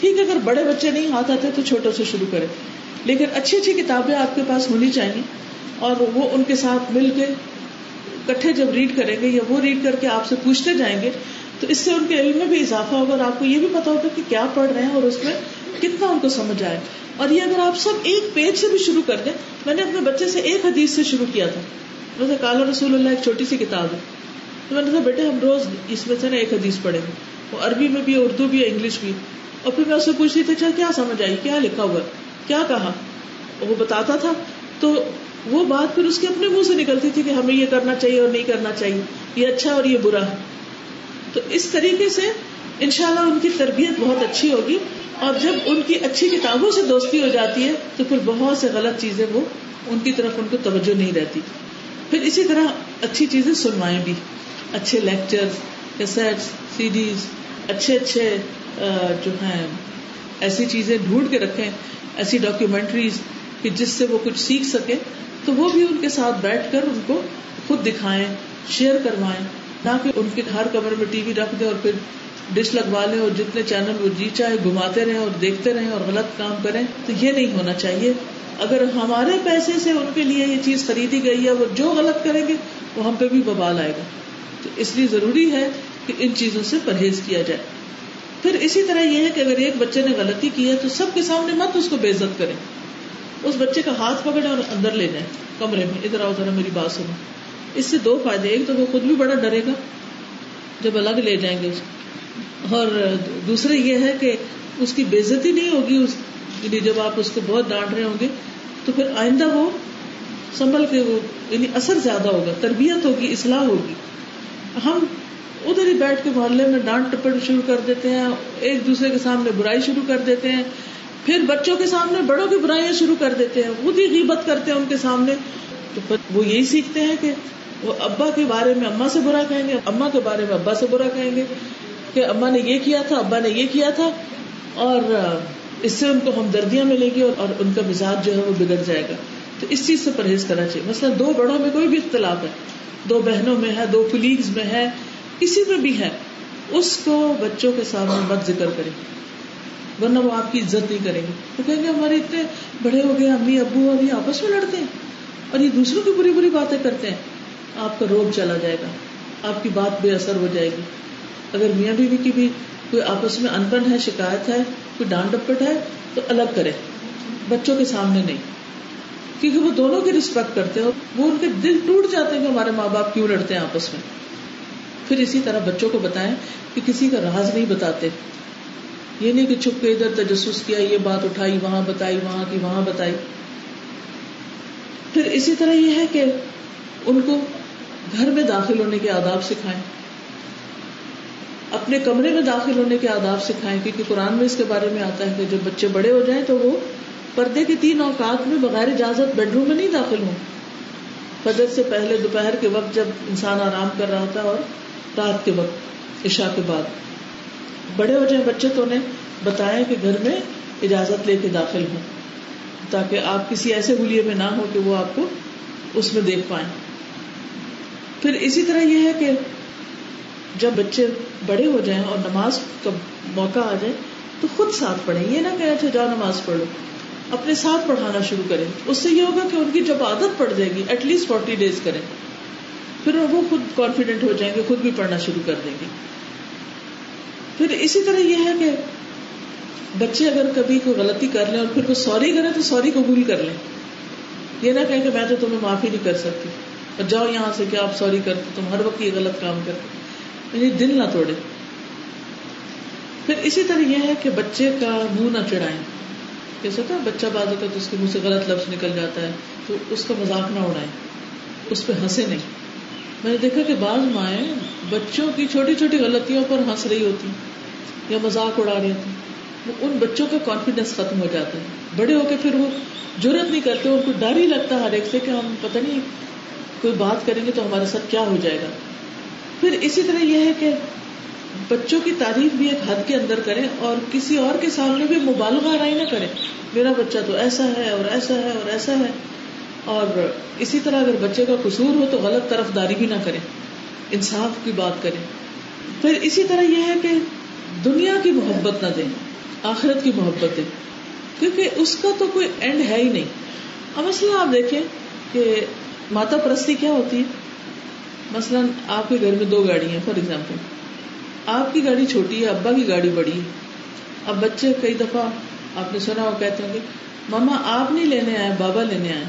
ٹھیک ہے، اگر بڑے بچے نہیں ہاتھ آتے تو چھوٹوں سے شروع کریں۔ لیکن اچھی اچھی کتابیں آپ کے پاس ہونی چاہیے اور وہ ان کے ساتھ مل کے کٹھے جب ریڈ کریں گے یا وہ ریڈ کر کے آپ سے پوچھتے جائیں گے تو اس سے ان کے علم میں بھی اضافہ ہوگا اور آپ کو یہ بھی پتا ہوگا کہ کیا پڑھ رہے ہیں اور اس میں کتنا ان کو سمجھ آئے۔ اور یہ اگر آپ سب ایک پیج سے بھی شروع کر دیں، میں نے اپنے بچے سے ایک حدیث سے شروع کیا تھا۔ ویسے کالا رسول اللہ ایک چھوٹی سی کتاب ہے۔ تو میں نے کہا، بیٹے، ہم روز اس میں سے نا ایک حدیث پڑھیں گے۔ وہ عربی میں بھی اردو بھی انگلش بھی اور پھر میں اسے پوچھتی تھی اچھا کیا سمجھ آئی؟ کیا لکھا ہوا کیا کہا؟ وہ بتاتا تھا۔ تو وہ بات پھر اس کے اپنے منہ سے نکلتی تھی کہ ہمیں یہ کرنا چاہیے اور نہیں کرنا چاہیے۔ یہ اچھا اور یہ برا ہے۔ تو اس طریقے سے ان شاء اللہ ان کی تربیت بہت اچھی ہوگی اور جب ان کی اچھی کتابوں سے دوستی ہو جاتی ہے تو پھر بہت سے غلط چیزیں وہ ان کی طرف ان کو توجہ نہیں رہتی۔ پھر اسی طرح اچھی چیزیں سنوائیں بھی۔ اچھے لیکچر سی ڈیز اچھے اچھے جو ہیں، ایسی چیزیں ڈھونڈ کے رکھیں، ایسی ڈاکیومینٹریز کہ جس سے وہ کچھ سیکھ سکے، تو وہ بھی ان کے ساتھ بیٹھ کر ان کو خود دکھائیں شیئر کروائیں۔ نہ کہ ان کے ہر کمرے میں ٹی وی رکھ دیں اور پھر ڈش لگوا لیں اور جتنے چینل وہ جی چاہے گھماتے رہیں اور دیکھتے رہیں اور غلط کام کریں، تو یہ نہیں ہونا چاہیے۔ اگر ہمارے پیسے سے ان کے لیے یہ چیز خریدی گئی ہے، وہ جو غلط کریں گے، وہ ہم پہ بھی ببال آئے گا۔ تو اس لیے ضروری ہے کہ ان چیزوں سے پرہیز کیا جائے۔ پھر اسی طرح یہ ہے کہ اگر ایک بچے نے غلطی کی ہے، تو سب کے سامنے مت اس کو بے عزت کرے اس بچے کا ہاتھ پکڑے اور اندر لے جائیں، کمرے میں، ادھر آؤ، ذرا میری بات سنو۔ اس سے دو فائدے، ایک تو وہ خود بھی بڑا ڈرے گا جب الگ لے جائیں گے اس اور دوسرے یہ ہے کہ اس کی بےزتی نہیں ہوگی، اس یعنی جب آپ اس کو بہت ڈانٹ رہے ہوں گے، تو پھر آئندہ وہ سنبھل کے وہ یعنی اثر زیادہ ہوگا، تربیت ہوگی، اصلاح ہوگی۔ ہم ادھر ہی بیٹھ کے محلے میں ڈانٹ ٹپٹ شروع کر دیتے ہیں، ایک دوسرے کے سامنے برائی شروع کر دیتے ہیں، پھر بچوں کے سامنے بڑوں کی برائیاں شروع کر دیتے ہیں، خود ہی غیبت کرتے ہیں ان کے سامنے۔ تو وہ یہی سیکھتے ہیں کہ وہ ابا کے بارے میں اما سے برا کہیں گے اما کے بارے میں ابا سے برا کہیں گے کہ اما نے یہ کیا تھا، ابا نے یہ کیا تھا، اور اس سے ان کو ہمدردیاں ملے گی اور ان کا مزاج جو ہے وہ بگڑ جائے گا۔ تو اس چیز سے پرہیز کرنا چاہیے۔ مثلاً دو بڑوں میں کوئی بھی اختلاف ہے، دو بہنوں میں ہے، دو کلیگز میں ہے، کسی میں بھی ہے، اس کو بچوں کے سامنے مت ذکر کرے ورنہ وہ آپ کی عزت نہیں کریں گے۔ تو کہیں گے، ہمارے اتنے بڑے ہو گئے، امی، ابو ابھی آپس میں لڑتے ہیں، اور یہ دوسروں کی بری بری باتیں کرتے ہیں۔ آپ کا روب چلا جائے گا، آپ کی بات بے اثر ہو جائے گی۔ اگر میاں بیوی کی بھی کوئی آپس میں انپن ہے، شکایت ہے، کوئی ڈانٹ ڈپٹ ہے، تو الگ کرے بچوں کے سامنے نہیں۔ کیونکہ وہ دونوں کی رسپیکٹ کرتے ہیں وہ ان کے دل ٹوٹ جاتے ہیں کہ ہمارے ماں باپ کیوں لڑتے ہیں آپس میں۔ پھر اسی طرح بچوں کو بتائیں کہ کسی کا راز نہیں بتاتے۔ یہ نہیں کہ چھپ کے ادھر تجسس کیا، یہ بات اٹھائی، وہاں بتائی، وہاں کی وہاں بتائی۔ پھر اسی طرح یہ ہے کہ ان کو گھر میں داخل ہونے کے آداب سکھائیں۔ اپنے کمرے میں داخل ہونے کے آداب سکھائیں، کیونکہ قرآن میں اس کے بارے میں آتا ہے کہ جب بچے بڑے ہو جائیں تو وہ پردے کے تین اوقات میں بغیر اجازت بیڈ روم میں نہیں داخل ہوں۔ فجر سے پہلے دوپہر کے وقت جب انسان آرام کر رہا تھا اور رات کے وقت، عشاء کے بعد۔ بڑے ہو جائیں بچے تو انہیں بتائیں کہ گھر میں اجازت لے کے داخل ہوں، تاکہ آپ کسی ایسے ہولیے میں نہ ہو کہ وہ آپ کو اس میں دیکھ پائیں۔ پھر اسی طرح یہ ہے کہ جب بچے بڑے ہو جائیں اور نماز کا موقع آ جائے تو خود ساتھ پڑھیں۔ یہ نہ کہ اچھا جاؤ نماز پڑھو۔ اپنے ساتھ پڑھانا شروع کریں۔ اس سے یہ ہوگا کہ ان کی جب عادت پڑ جائے گی ایٹ لیسٹ فورٹی ڈیز کریں۔ پھر وہ خود کانفیڈینٹ ہو جائیں گے، خود بھی پڑھنا شروع کر دیں گے۔ پھر اسی طرح یہ ہے کہ بچے اگر کبھی کوئی غلطی کر لیں اور پھر وہ سوری کریں تو سوری قبول کر لیں۔ یہ نہ کہیں کہ میں تو تمہیں معافی نہیں کر سکتی۔ اور جاؤ یہاں سے کہ آپ سوری کرتے تم ہر وقت یہ غلط کام کرتے یعنی دل نہ توڑے۔ پھر اسی طرح یہ ہے کہ بچے کا منہ نہ چڑھائیں۔ کیسے ہوتا ہے؟ بچہ بازو کا تو اس کے منہ سے غلط لفظ نکل جاتا ہے تو اس کا مذاق نہ اڑائیں۔ اس پہ ہنسے نہیں۔ میں نے دیکھا کہ بعض مائیں بچوں کی چھوٹی چھوٹی غلطیوں پر ہنس رہی ہوتی یا مذاق اڑا رہی ہوتی وہ ان بچوں کا کانفیڈینس ختم ہو جاتا ہے۔ بڑے ہو کے پھر وہ ضرورت نہیں کرتے، ان کو ڈر ہی لگتا ہے ہر ایک سے کہ ہم پتہ نہیں کوئی بات کریں گے تو ہمارے ساتھ کیا ہو جائے گا؟ پھر اسی طرح یہ ہے کہ بچوں کی تعریف بھی ایک حد کے اندر کریں اور کسی اور کے سامنے بھی مبالغہ آرائی نہ کریں۔ میرا بچہ تو ایسا ہے اور ایسا ہے اور ایسا ہے۔ اور اسی طرح اگر بچے کا قصور ہو تو غلط طرف داری بھی نہ کریں۔ انصاف کی بات کریں۔ پھر اسی طرح یہ ہے کہ دنیا کی محبت نہ دیں، آخرت کی محبت دیں۔ کیونکہ اس کا تو کوئی اینڈ ہے ہی نہیں۔ اب مثلاً آپ دیکھیں کہ ماتا پرستی کیا ہوتی ہے؟ مثلاً آپ کے گھر میں دو گاڑی ہیں فار ایگزامپل آپ کی گاڑی چھوٹی ہے، ابا کی گاڑی بڑی ہے. اب بچے کئی دفعہ آپ نے سنا وہ کہتے ہوں گے، ماما، آپ نہیں لینے آئے، بابا لینے آئے.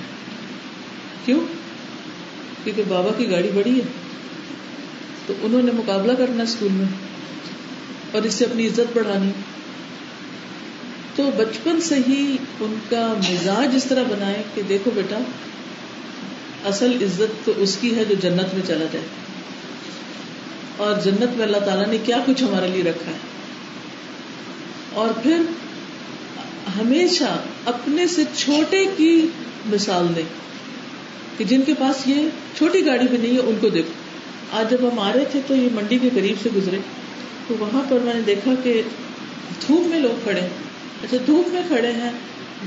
کیوں؟ کیونکہ بابا کی گاڑی بڑی ہے۔ تو انہوں نے مقابلہ کرنا اسکول میں اور اس سے اپنی عزت بڑھانی۔ تو بچپن سے ہی ان کا مزاج اس طرح بنائے کہ دیکھو بیٹا اصل عزت تو اس کی ہے جو جنت میں چلا جائے۔ اور جنت میں اللہ تعالیٰ نے کیا کچھ ہمارے لیے رکھا ہے؟ اور پھر ہمیشہ اپنے سے چھوٹے کی مثال دیں کہ جن کے پاس یہ چھوٹی گاڑی بھی نہیں ہے، ان کو دیکھو۔ آج جب ہم آ رہے تھے تو یہ منڈی کے قریب سے گزرے۔ تو وہاں پر میں نے دیکھا کہ دھوپ میں لوگ کھڑے اچھا دھوپ میں کھڑے ہیں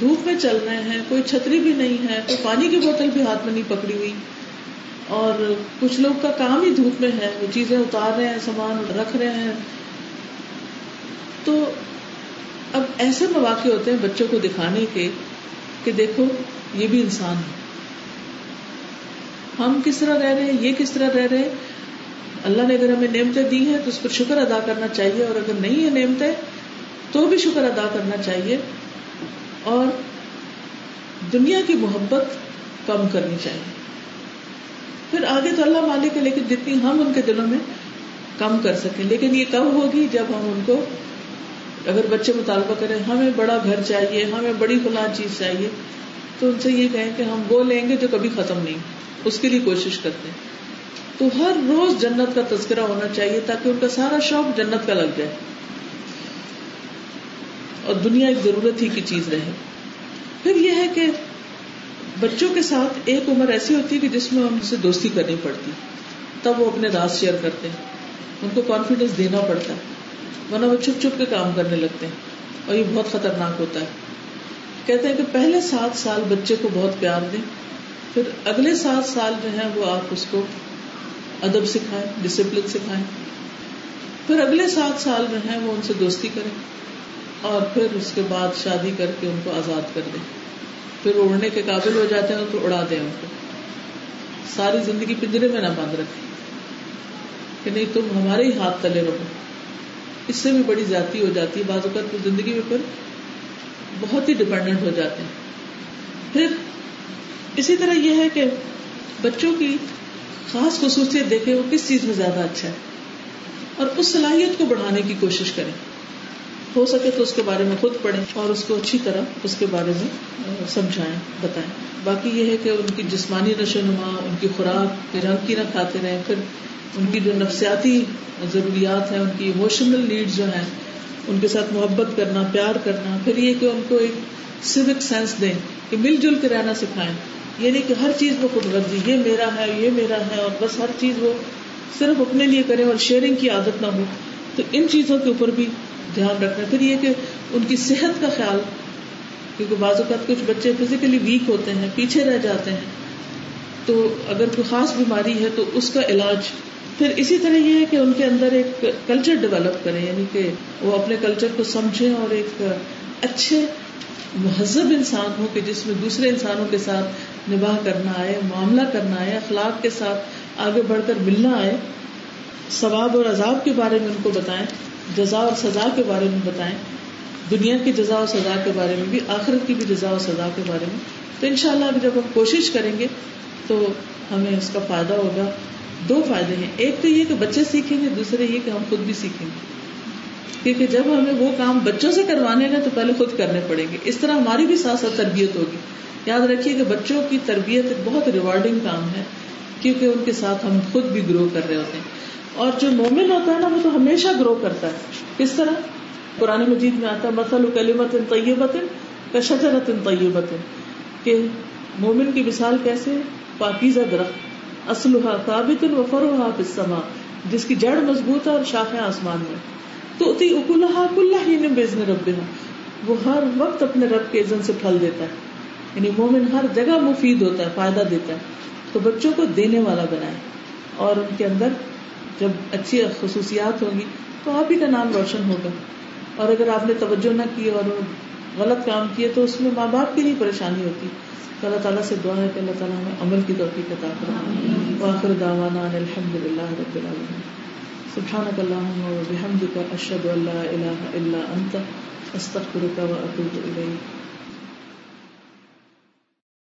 دھوپ میں چل رہے ہیں کوئی چھتری بھی نہیں ہے، کوئی پانی کی بوتل بھی ہاتھ میں نہیں پکڑی ہوئی۔ اور کچھ لوگ کا کام ہی دھوپ میں ہے، وہ چیزیں اتار رہے ہیں، سامان رکھ رہے ہیں۔ تو اب ایسے مواقع ہوتے ہیں بچوں کو دکھانے کے کہ دیکھو، یہ بھی انسان ہے۔ ہم کس طرح رہ رہے ہیں، یہ کس طرح رہ رہے اللہ نے اگر ہمیں نعمتیں دی ہیں تو اس پر شکر ادا کرنا چاہیے، اور اگر نہیں ہے نعمتیں تو بھی شکر ادا کرنا چاہیے۔ اور دنیا کی محبت کم کرنی چاہیے۔ پھر آگے تو اللہ مالک ہے، لیکن جتنی ہم ان کے دلوں میں کم کر سکیں۔ لیکن یہ کب ہوگی جب ہم ان کو اگر بچے مطالبہ کریں، ہمیں بڑا گھر چاہیے، ہمیں بڑی فلاں چیز چاہیے، تو ان سے یہ کہیں کہ ہم وہ لیں گے جو کبھی ختم نہیں، اس کے لیے کوشش کرتے ہیں۔ تو ہر روز جنت کا تذکرہ ہونا چاہیے تاکہ ان کا سارا شوق جنت کا لگ جائے۔ اور دنیا ایک ضرورت ہی کی چیز رہے پھر یہ ہے کہ بچوں کے ساتھ ایک عمر ایسی ہوتی ہے کہ جس میں ان سے دوستی کرنی پڑتی۔ تب وہ اپنے راز شیئر کرتے ہیں۔ ان کو کانفیڈینس دینا پڑتا ہے۔ ورنہ وہ چھپ چھپ کے کام کرنے لگتے ہیں۔ اور یہ بہت خطرناک ہوتا ہے۔ کہتے ہیں کہ پہلے سات سال بچے کو بہت پیار دیں۔ پھر اگلے سات سال جو ہے وہ آپ اس کو ادب سکھائیں ڈسپلن سکھائیں۔ پھر اگلے سات سال جو ہے وہ ان سے دوستی کریں۔ اور پھر اس کے بعد شادی کر کے ان کو آزاد کر دیں۔ پھر اڑنے کے قابل ہو جاتے ہیں تو اڑا دیں ان کو۔ ساری زندگی پنجرے میں نہ بند رکھیں کہ نہیں تم ہمارے ہی ہاتھ تلے رہو۔ اس سے بھی بڑی زیادتی ہو جاتی ہے بعض اوقات تو زندگی میں پھر بہت ہی ڈپینڈنٹ ہو جاتے ہیں۔ پھر اسی طرح یہ ہے کہ بچوں کی خاص خصوصیت دیکھے وہ کس چیز میں زیادہ اچھا ہے۔ اور اس صلاحیت کو بڑھانے کی کوشش کریں۔ ہو سکے تو اس کے بارے میں خود پڑھیں اور اس کو اچھی طرح اس کے بارے میں سمجھائیں، بتائیں۔ باقی یہ ہے کہ ان کی جسمانی نشو نما، ان کی خوراک پھر رنگ کی نہ کھاتے رہیں۔ پھر ان کی جو نفسیاتی ضروریات ہیں، ان کی ایموشنل نیڈ جو ہیں، ان کے ساتھ محبت کرنا، پیار کرنا، پھر یہ کہ ان کو ایک سوک سینس دیں کہ مل جل کے رہنا سکھائیں۔ یہ نہیں کہ ہر چیز وہ خود غرضی یہ میرا ہے، یہ میرا ہے، اور بس ہر چیز وہ صرف اپنے لیے کریں اور شیئرنگ کی عادت نہ ہو۔ تو ان چیزوں کے اوپر بھی دھیان رکھنا پھر یہ کہ ان کی صحت کا خیال، کیونکہ بعض اوقات کچھ بچے فزیکلی ویک ہوتے ہیں، پیچھے رہ جاتے ہیں، تو اگر کوئی خاص بیماری ہے تو اس کا علاج۔ پھر اسی طرح یہ ہے کہ ان کے اندر ایک کلچر ڈیولپ کریں یعنی کہ وہ اپنے کلچر کو سمجھیں اور ایک اچھے، مہذب انسان ہو کہ جس میں دوسرے انسانوں کے ساتھ نباہ کرنا آئے، معاملہ کرنا آئے، اخلاق کے ساتھ آگے بڑھ کر ملنا آئے۔ ثواب اور عذاب کے بارے میں ان کو بتائیں۔ جزا اور سزا کے بارے میں بتائیں، دنیا کی جزا اور سزا کے بارے میں بھی، آخرت کی بھی جزا اور سزا کے بارے میں، تو ان شاء اللہ جب ہم کوشش کریں گے، تو ہمیں اس کا فائدہ ہوگا۔ دو فائدے ہیں۔ ایک تو یہ کہ بچے سیکھیں گے دوسرے یہ کہ ہم خود بھی سیکھیں گے۔ کیونکہ جب ہمیں وہ کام بچوں سے کروانے گا تو پہلے خود کرنے پڑیں گے۔ اس طرح ہماری بھی ساتھ ساتھ تربیت ہوگی۔ یاد رکھیے کہ بچوں کی تربیت ایک بہت ریوارڈنگ کام ہے، کیونکہ ان کے ساتھ ہم خود بھی گرو کر رہے ہوتے ہیں۔ اور جو مومن ہوتا ہے نا، وہ تو ہمیشہ گرو کرتا ہے۔ کس طرح؟ قرآن مجید میں آتا ہے مسل کلیمت طیبت کشجرت طیبت کہ مومن کی مثال کیسے؟ پاکیزہ درخت۔ اسلحہ ثابت و فروحا السما جس کی جڑ مضبوط ہے اور شاخیں آسمان میں۔ تو تی اکلحا کلّا ہی نے بیزن رب وہ ہر وقت اپنے رب کے عزن سے پھل دیتا ہے۔ یعنی مومن ہر جگہ مفید ہوتا ہے، فائدہ دیتا ہے۔ تو بچوں کو دینے والا بنائے۔ اور ان کے اندر جب اچھی خصوصیات ہوں گی تو آپ ہی کا نام روشن ہوگا۔ اور اگر آپ نے توجہ نہ کی اور غلط کام کیے تو اس میں ماں باپ کی نہیں پریشانی ہوتی۔ تو اللہ تعالیٰ سے دعا ہے کہ اللہ تعالیٰ ہمیں عمل کی توفیق عطا کرے واخر دعوانا ان الحمد للہ رب العالمین۔ سبحانك اللهم وبحمدك اشهد ان لا اله الا انت استغفرك واتوب اليك